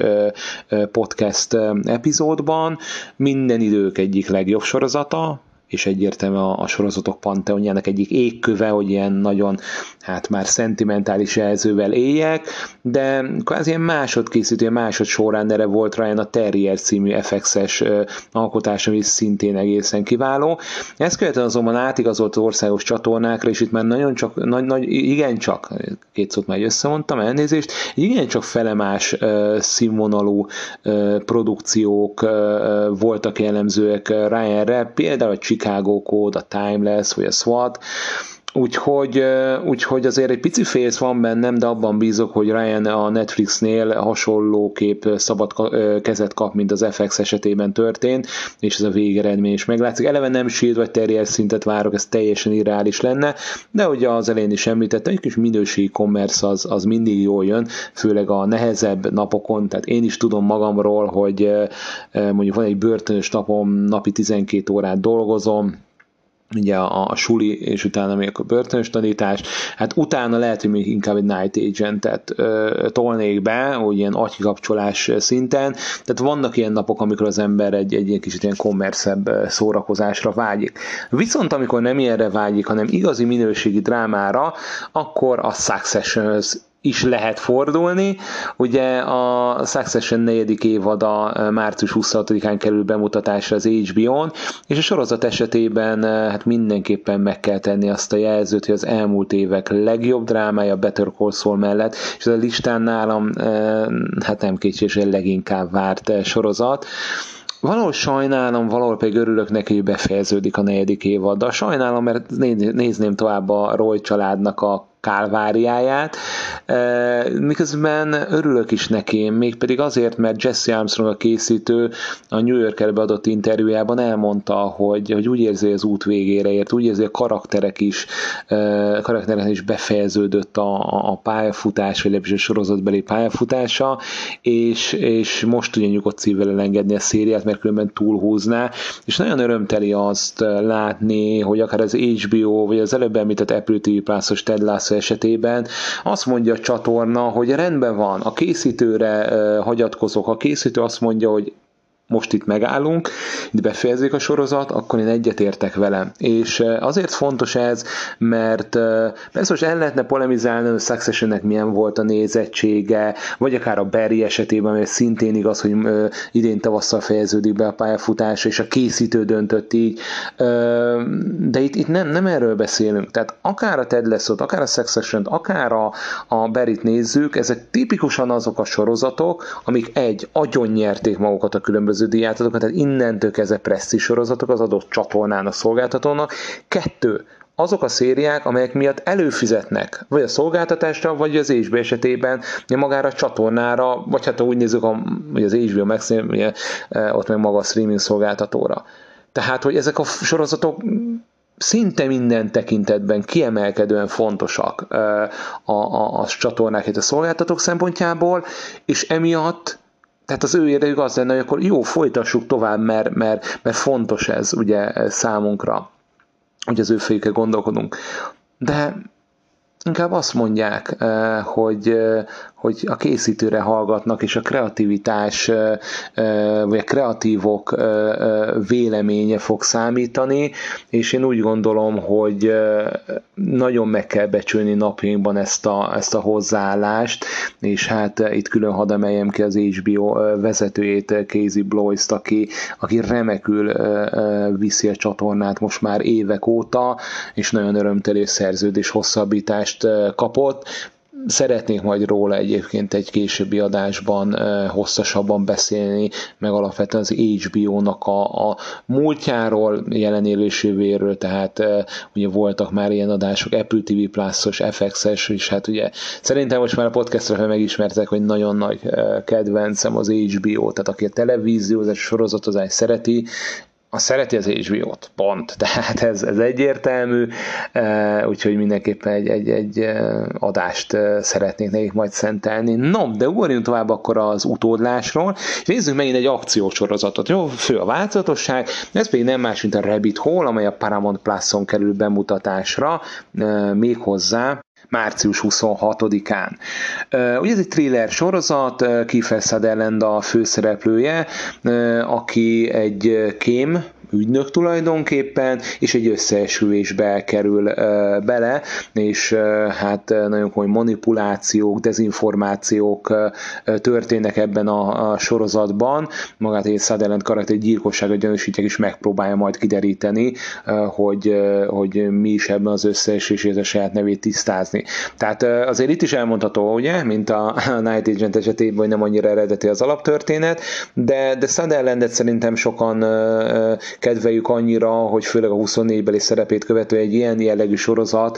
podcast epizódban. Minden idők egyik legjobb sorozata, és egyértelmű a, a sorozatok panteonjának egyik égköve, hogy ilyen nagyon, hát már szentimentális jelzővel éljek, de kvázi ilyen másodkészítő, másod során erre volt Ryan a Terrier című FX-es alkotás, ami szintén egészen kiváló. Ezt követően azonban átigazolt országos csatornákra, és itt már nagyon csak, nagy, nagy, igen csak, két szót már összemondtam, elnézést, igen csak felemás uh, színvonalú produkciók voltak jellemzőek Ryanre, például a Chicago Code, a Timeless vagy a SWAT, Úgyhogy, úgyhogy azért egy pici fész van bennem, de abban bízok, hogy Ryan a Netflixnél hasonlóképp szabad kezet kap, mint az FX esetében történt, és ez a végeredmény is meglátszik. Eleve nem Shield vagy Terrier szintet várok, ez teljesen irreális lenne, de ugye az elején is említettem, egy kis minőségi commerce az, az mindig jól jön, főleg a nehezebb napokon, tehát én is tudom magamról, hogy mondjuk van egy börtönös napom, napi 12 órát dolgozom, ugye a, a suli, és utána még a börtönös tanítás, hát utána lehet, hogy még inkább egy night agentet ö, tolnék be, hogy ilyen agykikapcsolás szinten, tehát vannak ilyen napok, amikor az ember egy, egy ilyen kicsit ilyen kommerszebb szórakozásra vágyik. Viszont amikor nem ilyenre vágyik, hanem igazi minőségi drámára, akkor a Succession is lehet fordulni. Ugye a Succession negyedik évada március 26-án kerül bemutatásra az HBO-n, és a sorozat esetében hát mindenképpen meg kell tenni azt a jelzőt, hogy az elmúlt évek legjobb drámája Better Call Saul mellett, és ez a listán nálam hát nem kétsés, hogy leginkább várt sorozat valahol sajnálom, valahol pedig örülök neki, hogy befejeződik a negyedik évad. De sajnálom, mert nézném tovább a Roy családnak a kálváriáját, miközben örülök is neki, mégpedig azért, mert Jesse Armstrong a készítő a New Yorker adott interjújában elmondta, hogy, hogy úgy érzi az út végére ért, úgy érzi a karakterek is, karakterek is befejeződött a, a pályafutás, vagy legalábbis a sorozatbeli pályafutása, és, és most ugye nyugodt szívvel elengedni a szériát, mert különben túlhúzná, és nagyon örömteli azt látni, hogy akár az HBO, vagy az előbb említett Apple TV Plus-os Ted Lasso esetében. Azt mondja a csatorna, hogy rendben van, a készítőre hagyatkozok, a készítő azt mondja, hogy most itt megállunk, itt befejezik a sorozat, akkor én egyetértek vele. És azért fontos ez, mert persze most el lehetne polemizálni, hogy Successionnek milyen volt a nézettsége, vagy akár a Barry esetében, mert szintén igaz, hogy idén tavasszal fejeződik be a pályafutás, és a készítő döntött így, de itt, itt nem, nem erről beszélünk. Tehát akár a Ted Lasso-t, akár a Succession-t, akár a, a Barry-t nézzük, ezek tipikusan azok a sorozatok, amik egy, agyon nyerték magukat a különböző különböző díjátadókat, tehát innentől kezdve presztis sorozatok az adott csatornának, szolgáltatónak. Kettő, azok a szériák, amelyek miatt előfizetnek, vagy a szolgáltatásra, vagy az HBO esetében magára a csatornára, vagy hát úgy nézzük, hogy az HBO Max, e, ott meg maga a streaming szolgáltatóra. Tehát, hogy ezek a sorozatok szinte minden tekintetben kiemelkedően fontosak e, a, a, a csatornák a szolgáltatók szempontjából, és emiatt tehát az ő érdekük az lenne, hogy akkor jó, folytassuk tovább, mert, mert, mert fontos ez ugye számunkra, hogy az ő fejükkel gondolkodunk. De inkább azt mondják, eh, hogy, eh, hogy a készítőre hallgatnak, és a kreativitás, vagy a kreatívok véleménye fog számítani, és én úgy gondolom, hogy nagyon meg kell becsülni napjainkban ezt a, ezt a hozzáállást, és hát itt külön hadd emeljem ki az HBO vezetőjét, Casey Bloys-t, aki, aki remekül viszi a csatornát most már évek óta, és nagyon örömtelő szerződés hosszabbítást kapott, Szeretnék majd róla egyébként egy későbbi adásban hosszasabban beszélni, meg alapvetően az HBO-nak a, a múltjáról, jelenélésévéről, tehát ugye voltak már ilyen adások, Apple TV Plus-os, FX-es, és hát ugye szerintem most már a podcastra megismertek, hogy nagyon nagy kedvencem az HBO, tehát aki a televíziózás sorozatozás szereti, a szereti az HBO-t, pont. Tehát ez, ez egyértelmű, e, úgyhogy mindenképpen egy, egy, egy e, adást e, szeretnék nekik majd szentelni. No, de ugorjunk tovább akkor az utódlásról, és nézzük megint egy akciósorozatot. Jó, fő a változatosság, ez pedig nem más, mint a Rabbit Hole, amely a Paramount Plus-on kerül bemutatásra, méghozzá március 26-án. Ugye ez egy thriller sorozat, Kiefer Sutherland a főszereplője, aki egy kém, ügynök tulajdonképpen, és egy összeesülésbe kerül bele, és hát nagyon komoly manipulációk, dezinformációk történnek ebben a, a sorozatban. Magát egy Sutherland karakter gyilkosságot gyanúsítják, és megpróbálja majd kideríteni, hogy, hogy mi is ebben az összeesését a saját nevét tisztázni. Tehát azért itt is elmondható, ugye, mint a Night Agent esetében, hogy nem annyira eredeti az alaptörténet, de, de Sutherlandet szerintem sokan kedveljük annyira, hogy főleg a 24-beli szerepét követő egy ilyen jellegű sorozat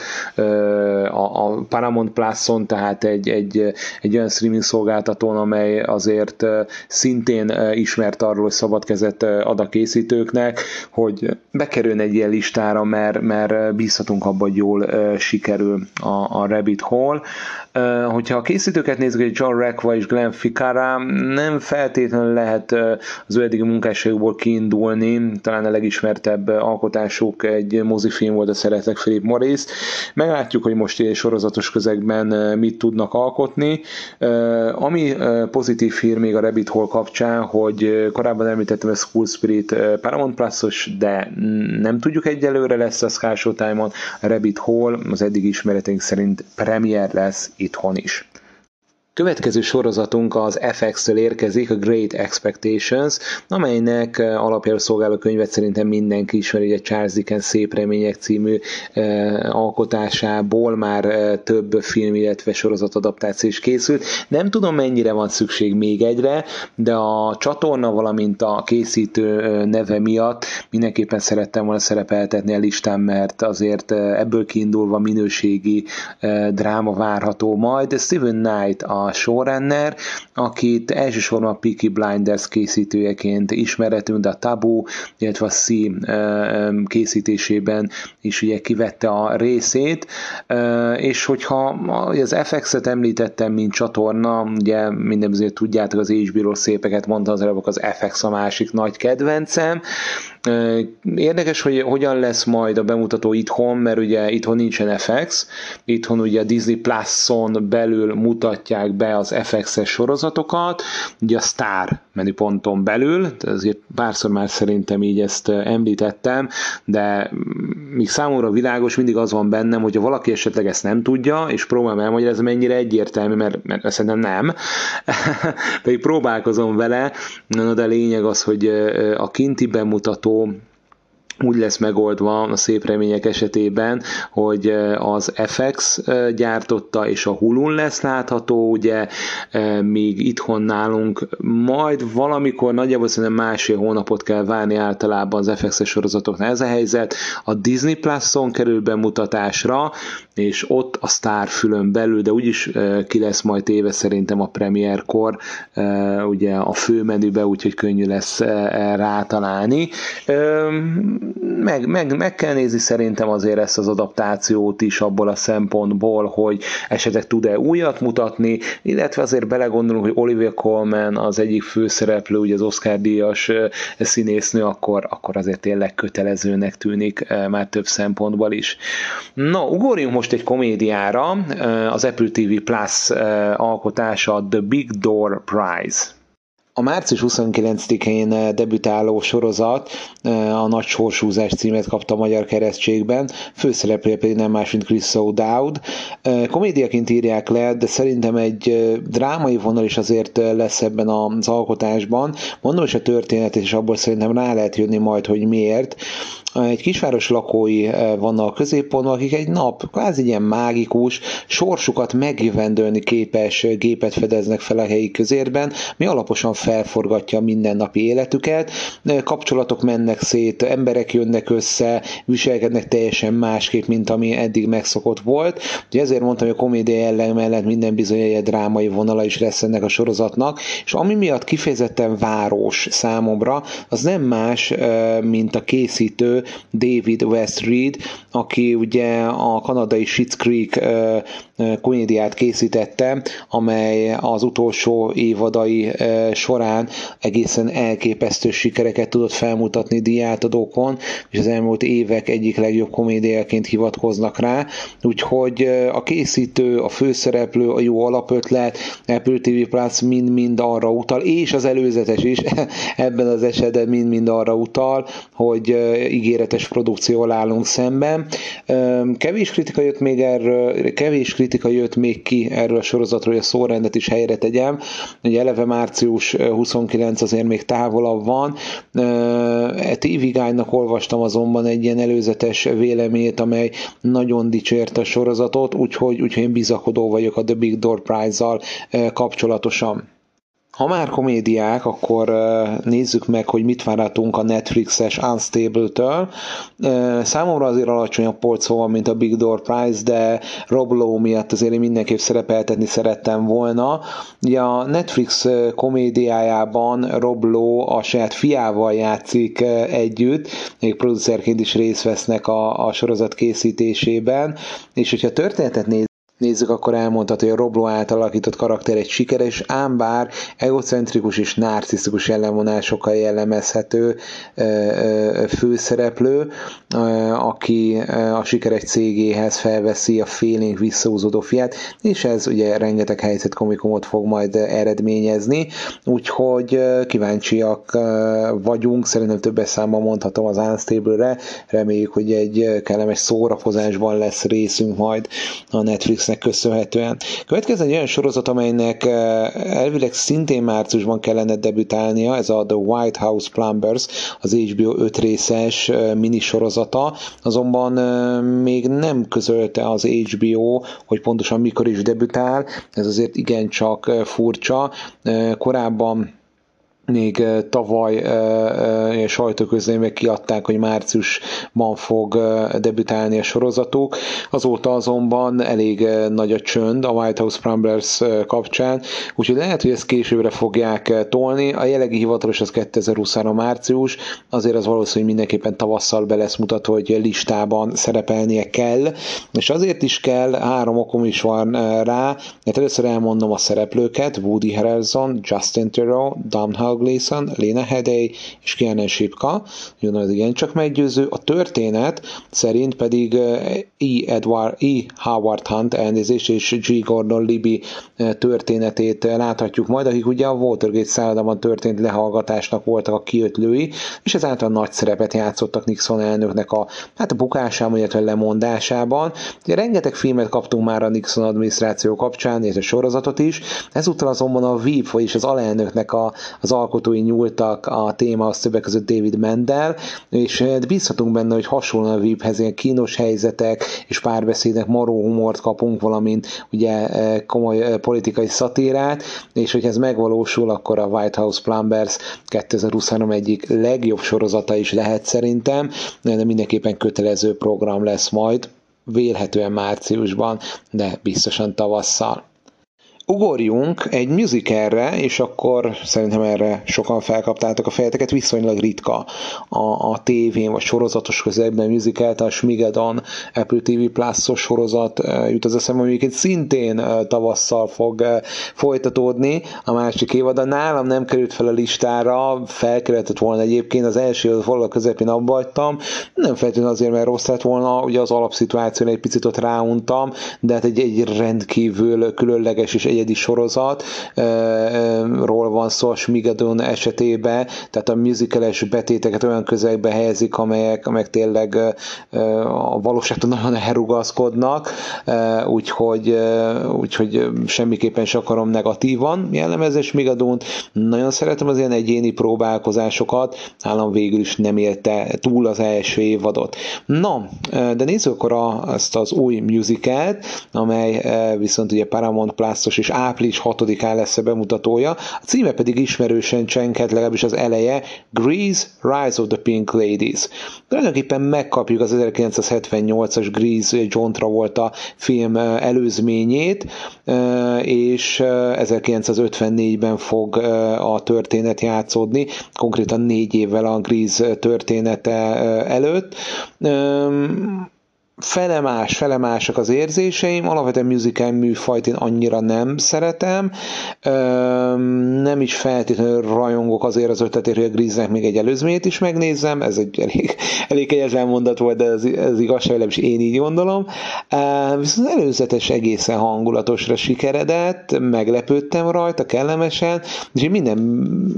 a, Paramount Plus-on, tehát egy, egy, egy olyan streaming szolgáltatón, amely azért szintén ismert arról, hogy szabad kezet ad a készítőknek, hogy bekerül egy ilyen listára, mert, mert bízhatunk abban, hogy jól sikerül a, a Rabbit Hole. Hogyha a készítőket nézzük, hogy John Requa és Glenn Ficarra, nem feltétlenül lehet az ő eddigi munkásságból kiindulni, talán a legismertebb alkotásuk egy mozifilm volt, a Szeretek Philip Morris. Meglátjuk, hogy most egy sorozatos közegben mit tudnak alkotni. Ami pozitív hír még a Rabbit Hole kapcsán, hogy korábban említettem a School Spirit Paramount plus de nem tudjuk egyelőre lesz a Sky Showtime-on. A Rabbit Hole az eddig ismereteink szerint premier lesz itthon is. Következő sorozatunk az FX-től érkezik, a Great Expectations, amelynek eh, alapjául szolgáló könyvet szerintem mindenki ismeri, ugye Charles Dickens Szép Remények című eh, alkotásából már eh, több film, illetve sorozat adaptáció is készült. Nem tudom, mennyire van szükség még egyre, de a csatorna, valamint a készítő eh, neve miatt mindenképpen szerettem volna szerepeltetni a listán, mert azért eh, ebből kiindulva minőségi eh, dráma várható majd. Steven Knight a a showrunner, akit elsősorban a Peaky Blinders készítőjeként ismeretünk, de a Tabu, illetve a C készítésében is ugye kivette a részét, és hogyha az FX-et említettem, mint csatorna, ugye mindenbizony tudjátok, az HBO-ról szépeket mondta az előbb, az FX a másik nagy kedvencem, Érdekes, hogy hogyan lesz majd a bemutató itthon, mert ugye itthon nincsen FX, itthon ugye a Disney Plus-on belül mutatják be az FX-es sorozatokat, ugye a Star menüponton belül, ezért párszor már szerintem így ezt említettem, de még számomra világos mindig az van bennem, hogyha valaki esetleg ezt nem tudja, és próbálom ez mennyire egyértelmű, mert, mert szerintem nem, pedig próbálkozom vele, de a lényeg az, hogy a kinti bemutató o úgy lesz megoldva a szép remények esetében, hogy az FX gyártotta, és a Hulun lesz látható, ugye még itthon nálunk majd valamikor nagyjából szerintem másfél hónapot kell várni általában az FX-es sorozatoknál ez a helyzet. A Disney Plus-on kerül bemutatásra, és ott a sztárfülön belül, de úgyis ki lesz majd éve szerintem a premierkor, ugye a főmenübe, úgyhogy könnyű lesz rátalálni meg, meg, meg kell nézni szerintem azért ezt az adaptációt is abból a szempontból, hogy esetleg tud-e újat mutatni, illetve azért belegondolunk, hogy Olivia Colman az egyik főszereplő, ugye az Oscar díjas színésznő, akkor, akkor azért tényleg kötelezőnek tűnik már több szempontból is. Na, ugorjunk most egy komédiára, az Apple TV Plus alkotása The Big Door Prize. A március 29-én eh, debütáló sorozat eh, a Nagy Sorsúzás címet kapta a magyar keresztségben, főszereplője pedig nem más, mint Chris O'Dowd. Eh, komédiaként írják le, de szerintem egy drámai vonal is azért lesz ebben az alkotásban. Mondom is a történetet, és abból szerintem rá lehet jönni majd, hogy miért egy kisváros lakói eh, vannak a középpontban, akik egy nap kvázi ilyen mágikus, sorsukat megjövendölni képes gépet fedeznek fel a helyi közérben, mi alaposan felforgatja a mindennapi életüket, eh, kapcsolatok mennek szét, emberek jönnek össze, viselkednek teljesen másképp, mint ami eddig megszokott volt. Ugye ezért mondtam, hogy a komédia jellem mellett minden bizony egy drámai vonala is lesz ennek a sorozatnak, és ami miatt kifejezetten város számomra, az nem más, eh, mint a készítő David West Reed, aki ugye a kanadai Schitt's Creek komédiát készítette, amely az utolsó évadai során egészen elképesztő sikereket tudott felmutatni diátadókon, és az elmúlt évek egyik legjobb komédiaként hivatkoznak rá, úgyhogy a készítő, a főszereplő, a jó alapötlet, Apple TV Plus mind-mind arra utal, és az előzetes is ebben az esetben mind-mind arra utal, hogy ígéretes produkcióval állunk szemben. Kevés kritika jött még erről, kevés kritika jött még ki erről a sorozatról, hogy a szórendet is helyre tegyem. Ugye eleve március 29 azért még távolabb van. E TV olvastam azonban egy ilyen előzetes véleményét, amely nagyon dicsért a sorozatot, úgyhogy, úgyhogy én bizakodó vagyok a The Big Door Prize-zal kapcsolatosan. Ha már komédiák, akkor nézzük meg, hogy mit várhatunk a Netflixes Unstable-től. Számomra azért alacsonyabb polcon mint a Big Door Prize, de Rob Lowe miatt azért én mindenképp szerepeltetni szerettem volna. Ugye a Netflix komédiájában Rob Lowe a saját fiával játszik együtt, még producerként is részt vesznek a, a sorozat készítésében, és hogyha történetet néz nézzük, akkor elmondható, hogy a Robló által alakított karakter egy sikeres, ám bár egocentrikus és narcisztikus jellemvonásokkal jellemezhető főszereplő, aki a sikeres cégéhez felveszi a félénk visszahúzódó fiát, és ez ugye rengeteg helyzet komikumot fog majd eredményezni, úgyhogy kíváncsiak vagyunk, szerintem többes számban mondhatom az Unstable-re, reméljük, hogy egy kellemes szórakozásban lesz részünk majd a Netflix Netflixnek köszönhetően. Következő egy olyan sorozat, amelynek elvileg szintén márciusban kellene debütálnia, ez a The White House Plumbers, az HBO 5 részes minisorozata, azonban még nem közölte az HBO, hogy pontosan mikor is debütál, ez azért igencsak furcsa. Korábban még tavaly sajtóközleményben kiadták, hogy márciusban fog debütálni a sorozatuk. Azóta azonban elég nagy a csönd a White House Prumblers kapcsán, úgyhogy lehet, hogy ezt későbbre fogják tolni. A jelenlegi hivatalos az 2023 március, azért az valószínű, hogy mindenképpen tavasszal be lesz mutatva, hogy listában szerepelnie kell, és azért is kell, három okom is van rá, mert először elmondom a szereplőket, Woody Harrelson, Justin Theroux, Domhnall Gleason, Lena Headey és Keanu Shipka, igen csak meggyőző. A történet szerint pedig E. Edward, E. Howard Hunt elnézést és G. Gordon Libby történetét láthatjuk majd, akik ugye a Watergate szállodában történt lehallgatásnak voltak a kiötlői, és ezáltal nagy szerepet játszottak Nixon elnöknek a, hát a bukásában, illetve lemondásában. Ugye rengeteg filmet kaptunk már a Nixon adminisztráció kapcsán, és a sorozatot is, ezúttal azonban a VIP, vagyis az alelnöknek a, az alkotói nyúltak a téma, az többek között David Mendel, és hát bízhatunk benne, hogy hasonlóan a VIP-hez ilyen kínos helyzetek és párbeszédek, maró humort kapunk, valamint ugye e, komoly e, politikai szatírát, és hogy ez megvalósul, akkor a White House Plumbers 2023 egyik legjobb sorozata is lehet szerintem, de mindenképpen kötelező program lesz majd, vélhetően márciusban, de biztosan tavasszal. Ugorjunk egy musicalre, és akkor szerintem erre sokan felkaptátok a fejeteket, viszonylag ritka a, a tévén vagy sorozatos közegben musicalt, a Smigedon Apple TV Plus-os sorozat jut az eszembe, amiket szintén tavasszal fog folytatódni a másik évad, de nálam nem került fel a listára, felkerülhetett volna egyébként, az első évad valahol közepén abba hagytam, nem feltétlenül azért, mert rossz lett volna, ugye az alapszituáción egy picit ott ráuntam, de hát egy, egy rendkívül különleges és egyedi sorozatról van szó a Smigedon esetében, tehát a musicales betéteket olyan közegbe helyezik, amelyek, amelyek tényleg a valóságtól nagyon elrugaszkodnak, úgyhogy, úgyhogy semmiképpen sem akarom negatívan jellemezni Smigedont. Nagyon szeretem az ilyen egyéni próbálkozásokat, állam végül is nem élte túl az első évadot. Na, de nézzük akkor a, ezt az új musicalt, amely viszont ugye Paramount Plus-os és április 6-án lesz a bemutatója, a címe pedig ismerősen csenket, legalábbis az eleje, Grease, Rise of the Pink Ladies. Tulajdonképpen megkapjuk az 1978-as Grease John Travolta film előzményét, és 1954-ben fog a történet játszódni, konkrétan négy évvel a Grease története előtt felemás, felemásak az érzéseim, alapvetően musical műfajt én annyira nem szeretem, nem is feltétlenül rajongok azért az ötletért, hogy a Grizznek még egy előzményt is megnézzem, ez egy elég, elég egyetlen mondat volt, de ez, ez igazság, is én így gondolom. Viszont az előzetes egészen hangulatosra sikeredett, meglepődtem rajta, kellemesen, és én minden,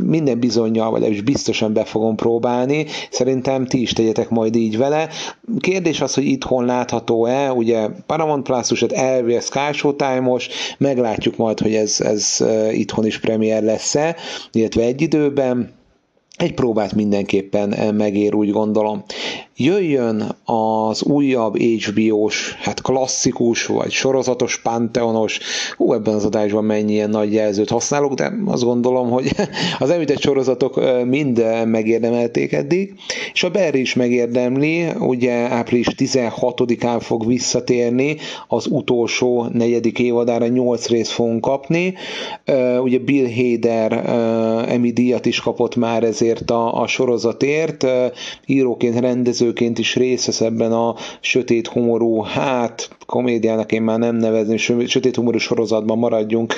minden bizonyal, vagy is biztosan be fogom próbálni, szerintem ti is tegyetek majd így vele. Kérdés az, hogy itthon látható-e, ugye Paramount Plus, hát elvi Sky Showtime-os, meglátjuk majd, hogy ez, ez itthon is premier lesz-e, illetve egy időben, egy próbát mindenképpen megér, úgy gondolom jöjjön az újabb HBO-s, hát klasszikus, vagy sorozatos, panteonos, hú, ebben az adásban mennyi ilyen nagy jelzőt használok, de azt gondolom, hogy az említett sorozatok mind megérdemelték eddig, és a Barry is megérdemli, ugye április 16-án fog visszatérni, az utolsó negyedik évadára 8 részt fogunk kapni, ugye Bill Hader Emmy díjat is kapott már ezért a, a sorozatért, íróként, rendező rendezőként is részt vesz ebben a sötét humorú, hát komédiának én már nem nevezni, sötét humorú sorozatban maradjunk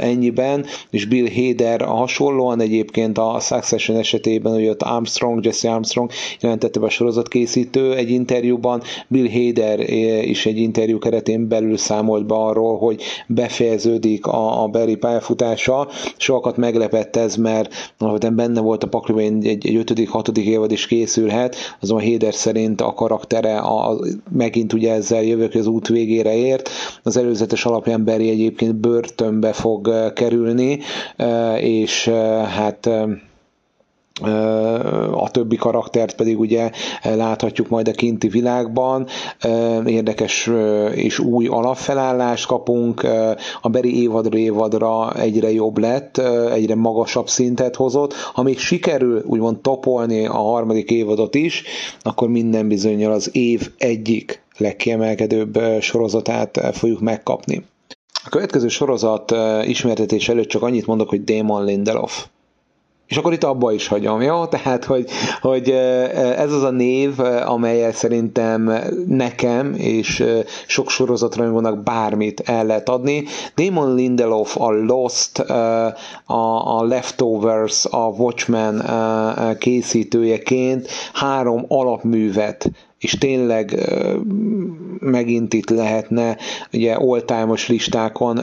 ennyiben, és Bill Hader hasonlóan egyébként a Succession esetében, hogy ott Armstrong, Jesse Armstrong jelentette be a sorozatkészítő egy interjúban, Bill Hader is egy interjú keretén belül számolt be arról, hogy befejeződik a, a Barry pályafutása, sokat meglepett ez, mert benne volt a pakliban egy, egy, ötödik, hatodik évad is készülhet, azonban a Héder szerint a karaktere a, megint ugye ezzel jövök az út végére ért. Az előzetes alapján Barry egyébként börtönbe fog kerülni, és hát a többi karaktert pedig ugye láthatjuk majd a kinti világban. Érdekes és új alapfelállást kapunk. A Beri évadra évadra egyre jobb lett, egyre magasabb szintet hozott. Ha még sikerül úgymond topolni a harmadik évadot is, akkor minden bizonyal az év egyik legkiemelkedőbb sorozatát fogjuk megkapni. A következő sorozat ismertetés előtt csak annyit mondok, hogy Damon Lindelof és akkor itt abba is hagyom, jó? Tehát, hogy, hogy ez az a név, amelyel szerintem nekem és sok sorozatra vannak bármit el lehet adni. Damon Lindelof, a Lost, a Leftovers, a Watchmen készítőjeként három alapművet és tényleg megint itt lehetne ugye oltámos listákon,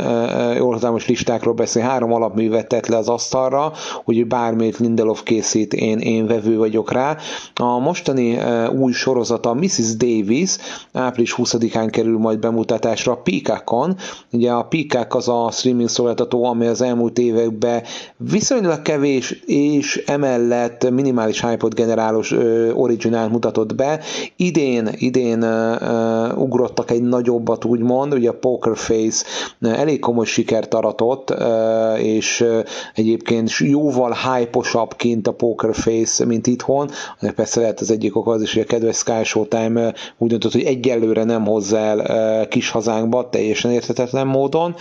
oltámos listákról beszél, három alapművet tett le az asztalra, hogy bármit Lindelof készít, én, én vevő vagyok rá. A mostani új sorozata Mrs. Davis április 20-án kerül majd bemutatásra a Peacockon. Ugye a Peacock az a streaming szolgáltató, ami az elmúlt években viszonylag kevés és emellett minimális hype generálós originál mutatott be idén, idén uh, ugrottak egy nagyobbat, úgymond, ugye a Poker Face elég komoly sikert aratott, uh, és uh, egyébként jóval hype kint a Poker Face, mint itthon, persze lehet az egyik ok az is, hogy a kedves Sky Showtime úgy döntött, hogy egyelőre nem hozzá el kis hazánkba, teljesen érthetetlen módon.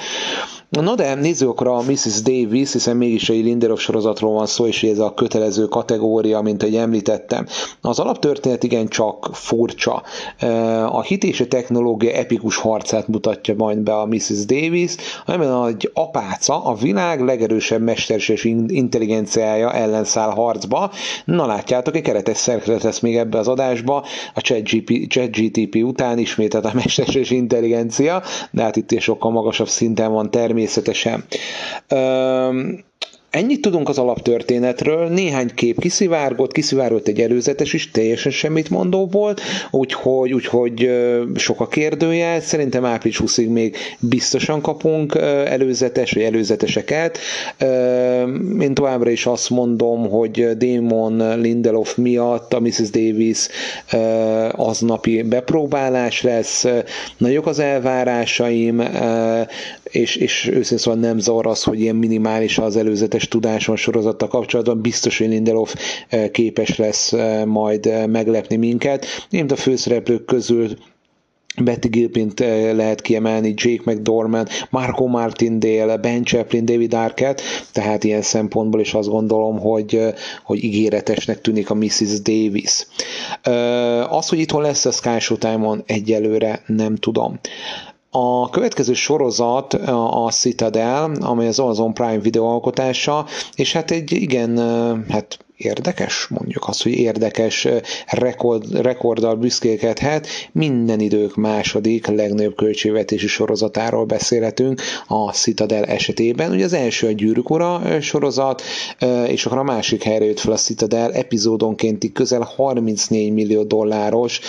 Na de nézzük akkor a Mrs. Davis, hiszen mégis egy Lindelof sorozatról van szó, és ez a kötelező kategória, mint ahogy említettem. Az alaptörténet igen csak furcsa. A hit és a technológia epikus harcát mutatja majd be a Mrs. Davis, amiben egy apáca a világ legerősebb mesterséges intelligenciája ellen száll harcba. Na látjátok, egy keretes szerkezet lesz még ebbe az adásba, a ChatGTP után ismét a mesterséges intelligencia, de hát itt is sokkal magasabb szinten van természetesen természetesen. Um, Ennyit tudunk az alaptörténetről, néhány kép kiszivárgott, kiszivárgott egy előzetes is, teljesen semmit mondó volt, úgyhogy, úgyhogy sok a kérdője, szerintem április 20-ig még biztosan kapunk előzetes vagy előzeteseket. Én továbbra is azt mondom, hogy Damon Lindelof miatt a Mrs. Davis aznapi bepróbálás lesz, nagyok az elvárásaim, és, és őszintén szóval nem zavar az, hogy ilyen minimális az előzetes tudáson sorozattal kapcsolatban, biztos, hogy Lindelof eh, képes lesz eh, majd eh, meglepni minket. Én a főszereplők közül Betty Gilpint lehet kiemelni, Jake McDormand, Marco Martindale, Ben Chaplin, David Arquette, tehát ilyen szempontból is azt gondolom, hogy, hogy ígéretesnek tűnik a Mrs. Davis. Az, hogy itthon lesz a Sky Showtime-on, egyelőre nem tudom. A következő sorozat a Citadel, amely az Amazon Prime videóalkotása, és hát egy igen, hát érdekes, mondjuk azt, hogy érdekes rekord, rekorddal büszkélkedhet, minden idők második legnagyobb költségvetési sorozatáról beszélhetünk a Citadel esetében. Ugye az első a Gyűrűk sorozat, és akkor a másik helyre jött fel a Citadel epizódonkénti közel 34 millió dolláros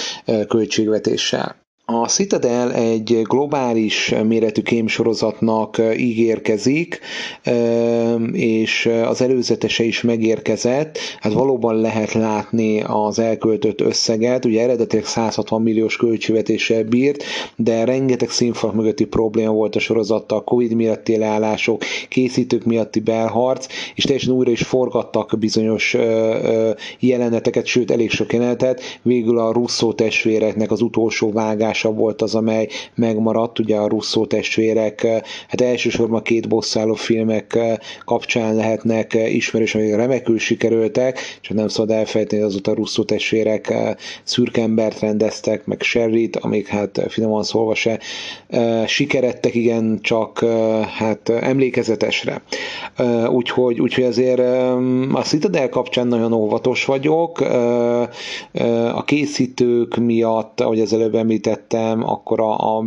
költségvetéssel. A Citadel egy globális méretű kémsorozatnak ígérkezik, és az előzetese is megérkezett. Hát valóban lehet látni az elköltött összeget, ugye eredetileg 160 milliós költségvetéssel bírt, de rengeteg színfalak mögötti probléma volt a sorozattal, Covid miatti leállások, készítők miatti belharc, és teljesen újra is forgattak bizonyos jeleneteket, sőt elég sok jelenetet. Végül a Russo testvéreknek az utolsó vágás hatása volt az, amely megmaradt, ugye a Russo testvérek, eh, hát elsősorban két bosszáló filmek eh, kapcsán lehetnek eh, ismerős, amik remekül sikerültek, és nem szabad elfelejteni, hogy azóta a Russo testvérek szürkembert rendeztek, meg Sherrit, amik hát finoman szólva se sikerettek, igen, csak hát emlékezetesre. Úgyhogy, úgyhogy azért a Citadel kapcsán nagyon óvatos vagyok, a készítők miatt, ahogy az előbb említett, említettem, akkor a, a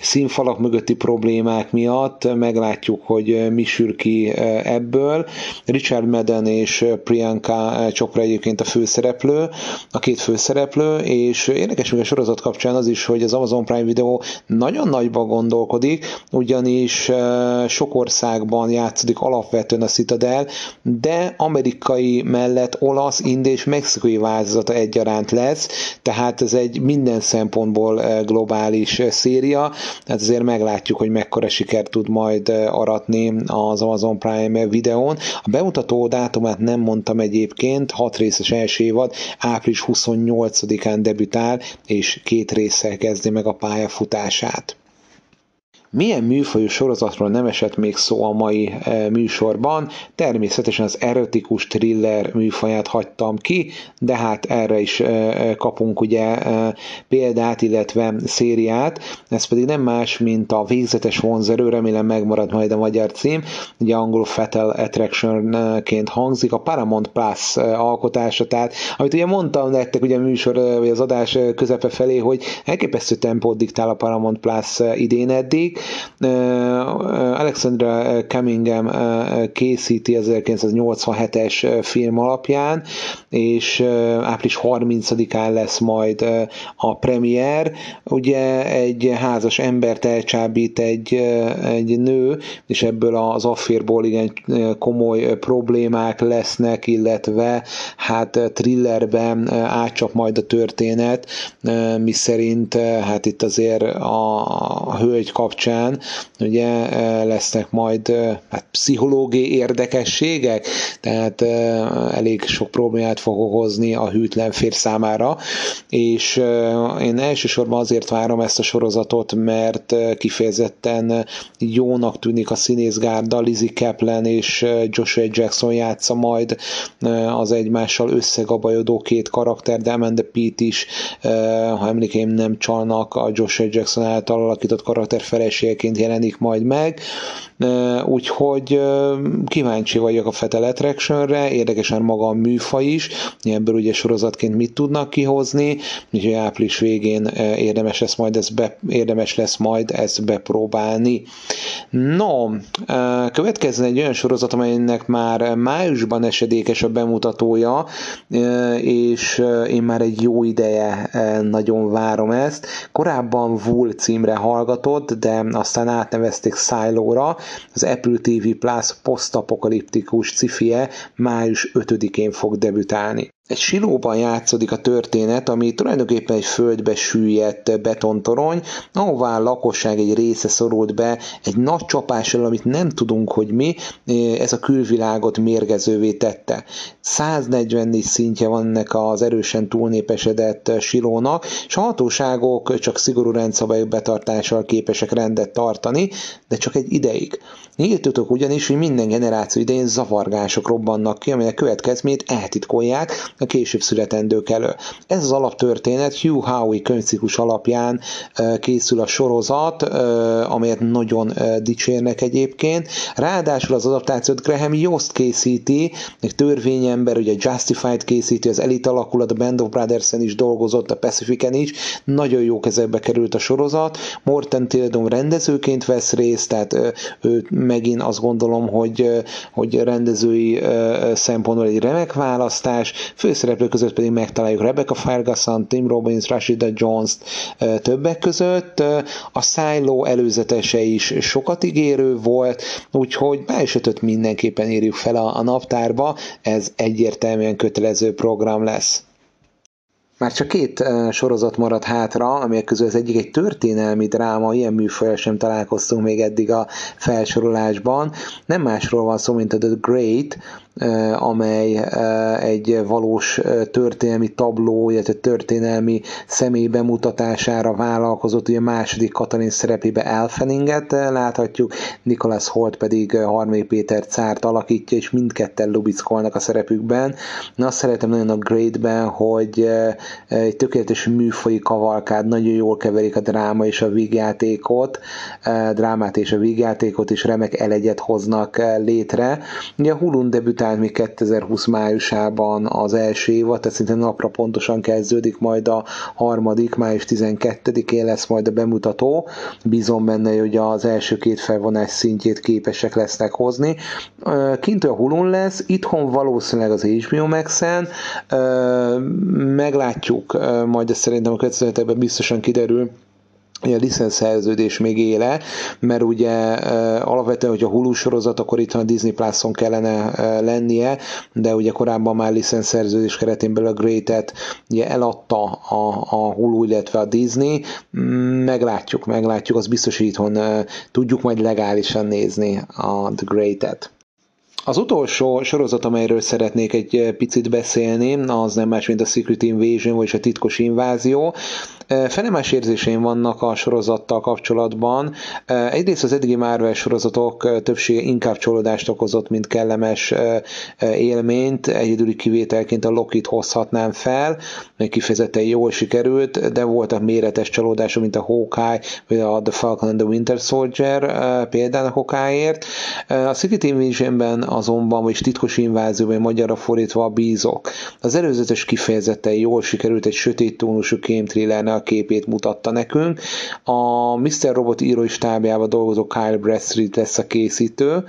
színfalak mögötti problémák miatt meglátjuk, hogy mi sül ki ebből. Richard Madden és Priyanka Chopra egyébként a főszereplő, a két főszereplő, és érdekes még a sorozat kapcsán az is, hogy az Amazon Prime Video nagyon nagyba gondolkodik, ugyanis sok országban játszódik alapvetően a Citadel, de amerikai mellett olasz, ind és mexikai változata egyaránt lesz, tehát ez egy minden szempontból globális széria, tehát azért meglátjuk, hogy mekkora sikert tud majd aratni az Amazon Prime videón. A bemutató dátumát nem mondtam egyébként, hat részes első évad, április 28-án debütál, és két résszel kezdi meg a pályafutását. Milyen műfajú sorozatról nem esett még szó a mai e, műsorban? Természetesen az erotikus thriller műfaját hagytam ki, de hát erre is e, e, kapunk ugye példát, illetve szériát. Ez pedig nem más, mint a végzetes vonzerő, remélem megmarad majd a magyar cím, ugye angol Fatal Attraction-ként hangzik, a Paramount Plus alkotása, tehát amit ugye mondtam nektek ugye a műsor, vagy az adás közepe felé, hogy elképesztő tempót diktál a Paramount Plus idén eddig, Alexandra Cunningham készíti 1987-es film alapján, és április 30-án lesz majd a premier. Ugye egy házas embert elcsábít egy, egy nő, és ebből az afférból igen komoly problémák lesznek, illetve hát thrillerben átcsap majd a történet, mi szerint hát itt azért a, a hölgy kapcsán ugye lesznek majd hát, pszichológiai érdekességek, tehát elég sok problémát fog okozni a hűtlen fér számára, és én elsősorban azért várom ezt a sorozatot, mert kifejezetten jónak tűnik a színészgárda, Lizzie Kaplan és Joshua Jackson játsza majd az egymással összegabajodó két karakter, de Amanda Pitt is, ha emlékeim nem csalnak, a Joshua Jackson által alakított karakter feleségeként jelenik majd meg, úgyhogy kíváncsi vagyok a Fatal Attraction-re, érdekesen maga a műfaj is, ebből ugye sorozatként mit tudnak kihozni, úgyhogy április végén érdemes lesz majd ezt be, érdemes lesz majd ezt bepróbálni. No, következzen egy olyan sorozat, amelynek már májusban esedékes a bemutatója, és én már egy jó ideje nagyon várom ezt. Korábban Wool címre hallgatott, de aztán átnevezték Silo-ra, az Apple TV Plus posztapokaliptikus cifie május 5-én fog debütálni. Egy silóban játszódik a történet, ami tulajdonképpen egy földbe süllyedt betontorony, ahová a lakosság egy része szorult be egy nagy csapással, amit nem tudunk, hogy mi, ez a külvilágot mérgezővé tette. 144 szintje van ennek az erősen túlnépesedett silónak, és a hatóságok csak szigorú rendszabályok betartással képesek rendet tartani, de csak egy ideig. Nyíltutok ugyanis, hogy minden generáció idején zavargások robbannak ki, aminek következményét eltitkolják a később születendők elő. Ez az alaptörténet Hugh Howey könyvciklus alapján készül a sorozat, amelyet nagyon dicsérnek egyébként. Ráadásul az adaptációt Graham Yost készíti, egy törvényember, ugye Justified készíti, az Elite alakulat, a Band of Brothers-en is dolgozott, a Pacific-en is. Nagyon jó kezekbe került a sorozat. Morten Tildon rendezőként vesz részt, tehát ő megint azt gondolom, hogy, hogy rendezői szempontból egy remek választás, főszereplők között pedig megtaláljuk Rebecca Ferguson, Tim Robbins, Rashida Jones többek között. A Silo előzetese is sokat ígérő volt, úgyhogy beesötött mindenképpen írjuk fel a, a naptárba, ez egyértelműen kötelező program lesz. Már csak két sorozat maradt hátra, amelyek közül az egyik egy történelmi dráma, ilyen műfajra sem találkoztunk még eddig a felsorolásban. Nem másról van szó, mint a The Great, amely egy valós történelmi tabló, illetve történelmi személy bemutatására vállalkozott, ugye második Katalin szerepébe Elfeninget láthatjuk, Nicholas Holt pedig Harmé Péter cárt alakítja, és mindketten lubickolnak a szerepükben. Na, azt szeretem nagyon a Great-ben, hogy egy tökéletes műfaji kavalkád, nagyon jól keverik a dráma és a vígjátékot, drámát és a vígjátékot, és remek elegyet hoznak létre. Ugye a Hulun debütál még 2020 májusában az első évad, tehát szinte napra pontosan kezdődik, majd a harmadik, május 12-én lesz majd a bemutató. Bízom benne, hogy az első két felvonás szintjét képesek lesznek hozni. Kint a Hulun lesz, itthon valószínűleg az HBO Max-en, meglátjuk, majd ezt szerintem a következő biztosan kiderül, a licenszerződés még éle, mert ugye alapvetően, hogy a Hulu sorozat, akkor itt a Disney Plus-on kellene lennie, de ugye korábban már licenszerződés keretén belül a Great-et ugye eladta a, a Hulu, illetve a Disney, mm, meglátjuk, meglátjuk, az biztos, hogy itthon tudjuk majd legálisan nézni a The Great-et. Az utolsó sorozat, amelyről szeretnék egy picit beszélni, az nem más, mint a Secret Invasion, vagyis a titkos invázió. Felemás érzéseim vannak a sorozattal kapcsolatban. Egyrészt az eddigi Marvel sorozatok többsége inkább csalódást okozott, mint kellemes élményt. Egyedüli kivételként a Lokit hozhatnám fel, meg kifejezetten jól sikerült, de voltak méretes csalódások, mint a Hawkeye, vagy a The Falcon and the Winter Soldier például a Hawkeye-ért. A Secret Invasionben azonban, vagy titkos invázióban magyarra fordítva bízok. Az előzetes kifejezetten jól sikerült egy sötét tónusú kémtrillernek képét mutatta nekünk. A Mr. Robot írói stábjában dolgozó Kyle Bradstreet lesz a készítő,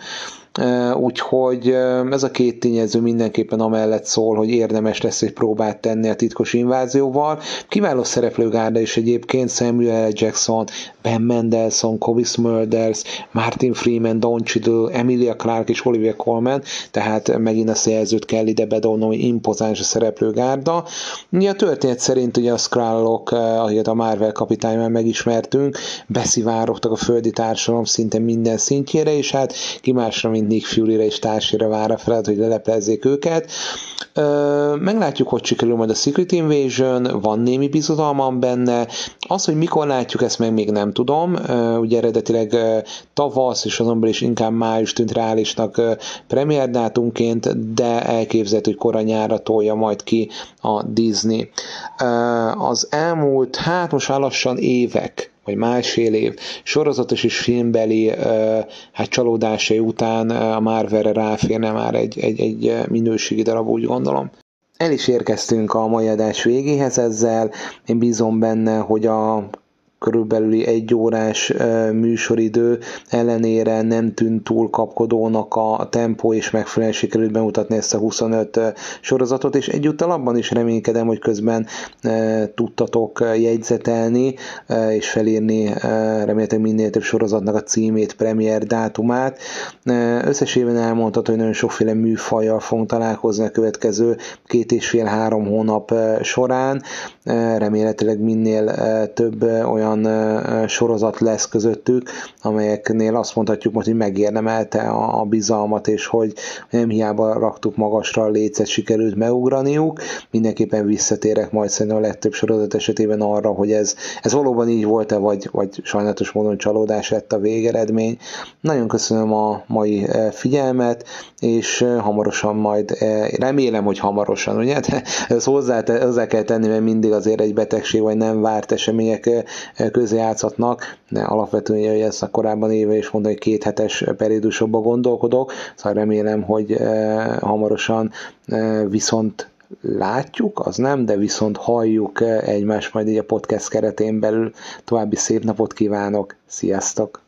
Úgyhogy ez a két tényező mindenképpen amellett szól, hogy érdemes lesz egy próbát tenni a titkos invázióval. Kiváló szereplőgárda is egyébként Samuel L. Jackson, Ben Mendelssohn, Kobe Smulders, Martin Freeman, Don Cheadle, Emilia Clarke és Olivia Colman, tehát megint a szerzőt kell ide bedolnom, hogy impozáns a szereplőgárda. A történet szerint ugye a Skrullok, ahogy a Marvel kapitányban megismertünk, beszivárogtak a földi társadalom szinte minden szintjére, és hát ki másra, mint Nick Fury-re és társira vár a feladat, hogy leleplezzék őket. Meglátjuk, hogy sikerül majd a Secret Invasion, van némi bizodalmam benne. Az, hogy mikor látjuk, ezt meg még nem tudom. Ugye eredetileg tavasz, és azonban is inkább május tűnt reálisnak premier dátumként, de elképzelhető, hogy kora nyára tolja majd ki a Disney. Az elmúlt, hát most már lassan évek vagy másfél év sorozatos és filmbeli hát csalódásai után a Marvelre ráférne már egy, egy, egy minőségi darab, úgy gondolom. El is érkeztünk a mai adás végéhez ezzel. Én bízom benne, hogy a körülbelül egy órás műsoridő ellenére nem tűnt túl kapkodónak a tempó, és megfelelően sikerült bemutatni ezt a 25 sorozatot, és egyúttal abban is reménykedem, hogy közben tudtatok jegyzetelni, és felírni remélhetőleg minél több sorozatnak a címét, premier dátumát. Összesében elmondható, hogy nagyon sokféle műfajjal fogunk találkozni a következő két és fél-három hónap során. Remélhetőleg minél több olyan olyan sorozat lesz közöttük, amelyeknél azt mondhatjuk most, hogy megérdemelte a, a bizalmat, és hogy nem hiába raktuk magasra a lécet, sikerült megugraniuk. Mindenképpen visszatérek majd szerintem a legtöbb sorozat esetében arra, hogy ez, ez valóban így volt-e, vagy, vagy sajnálatos módon csalódás lett a végeredmény. Nagyon köszönöm a mai figyelmet, és hamarosan majd, remélem, hogy hamarosan, ugye? De ezt hozzá, hozzá kell tenni, mert mindig azért egy betegség vagy nem várt események de alapvetően hogy ezt a korábban éve is mondani, hogy két hetes periódusokban gondolkodok, szóval remélem, hogy eh, hamarosan eh, viszont látjuk, az nem, de viszont halljuk eh, egymást majd így a podcast keretén belül. További szép napot kívánok, sziasztok!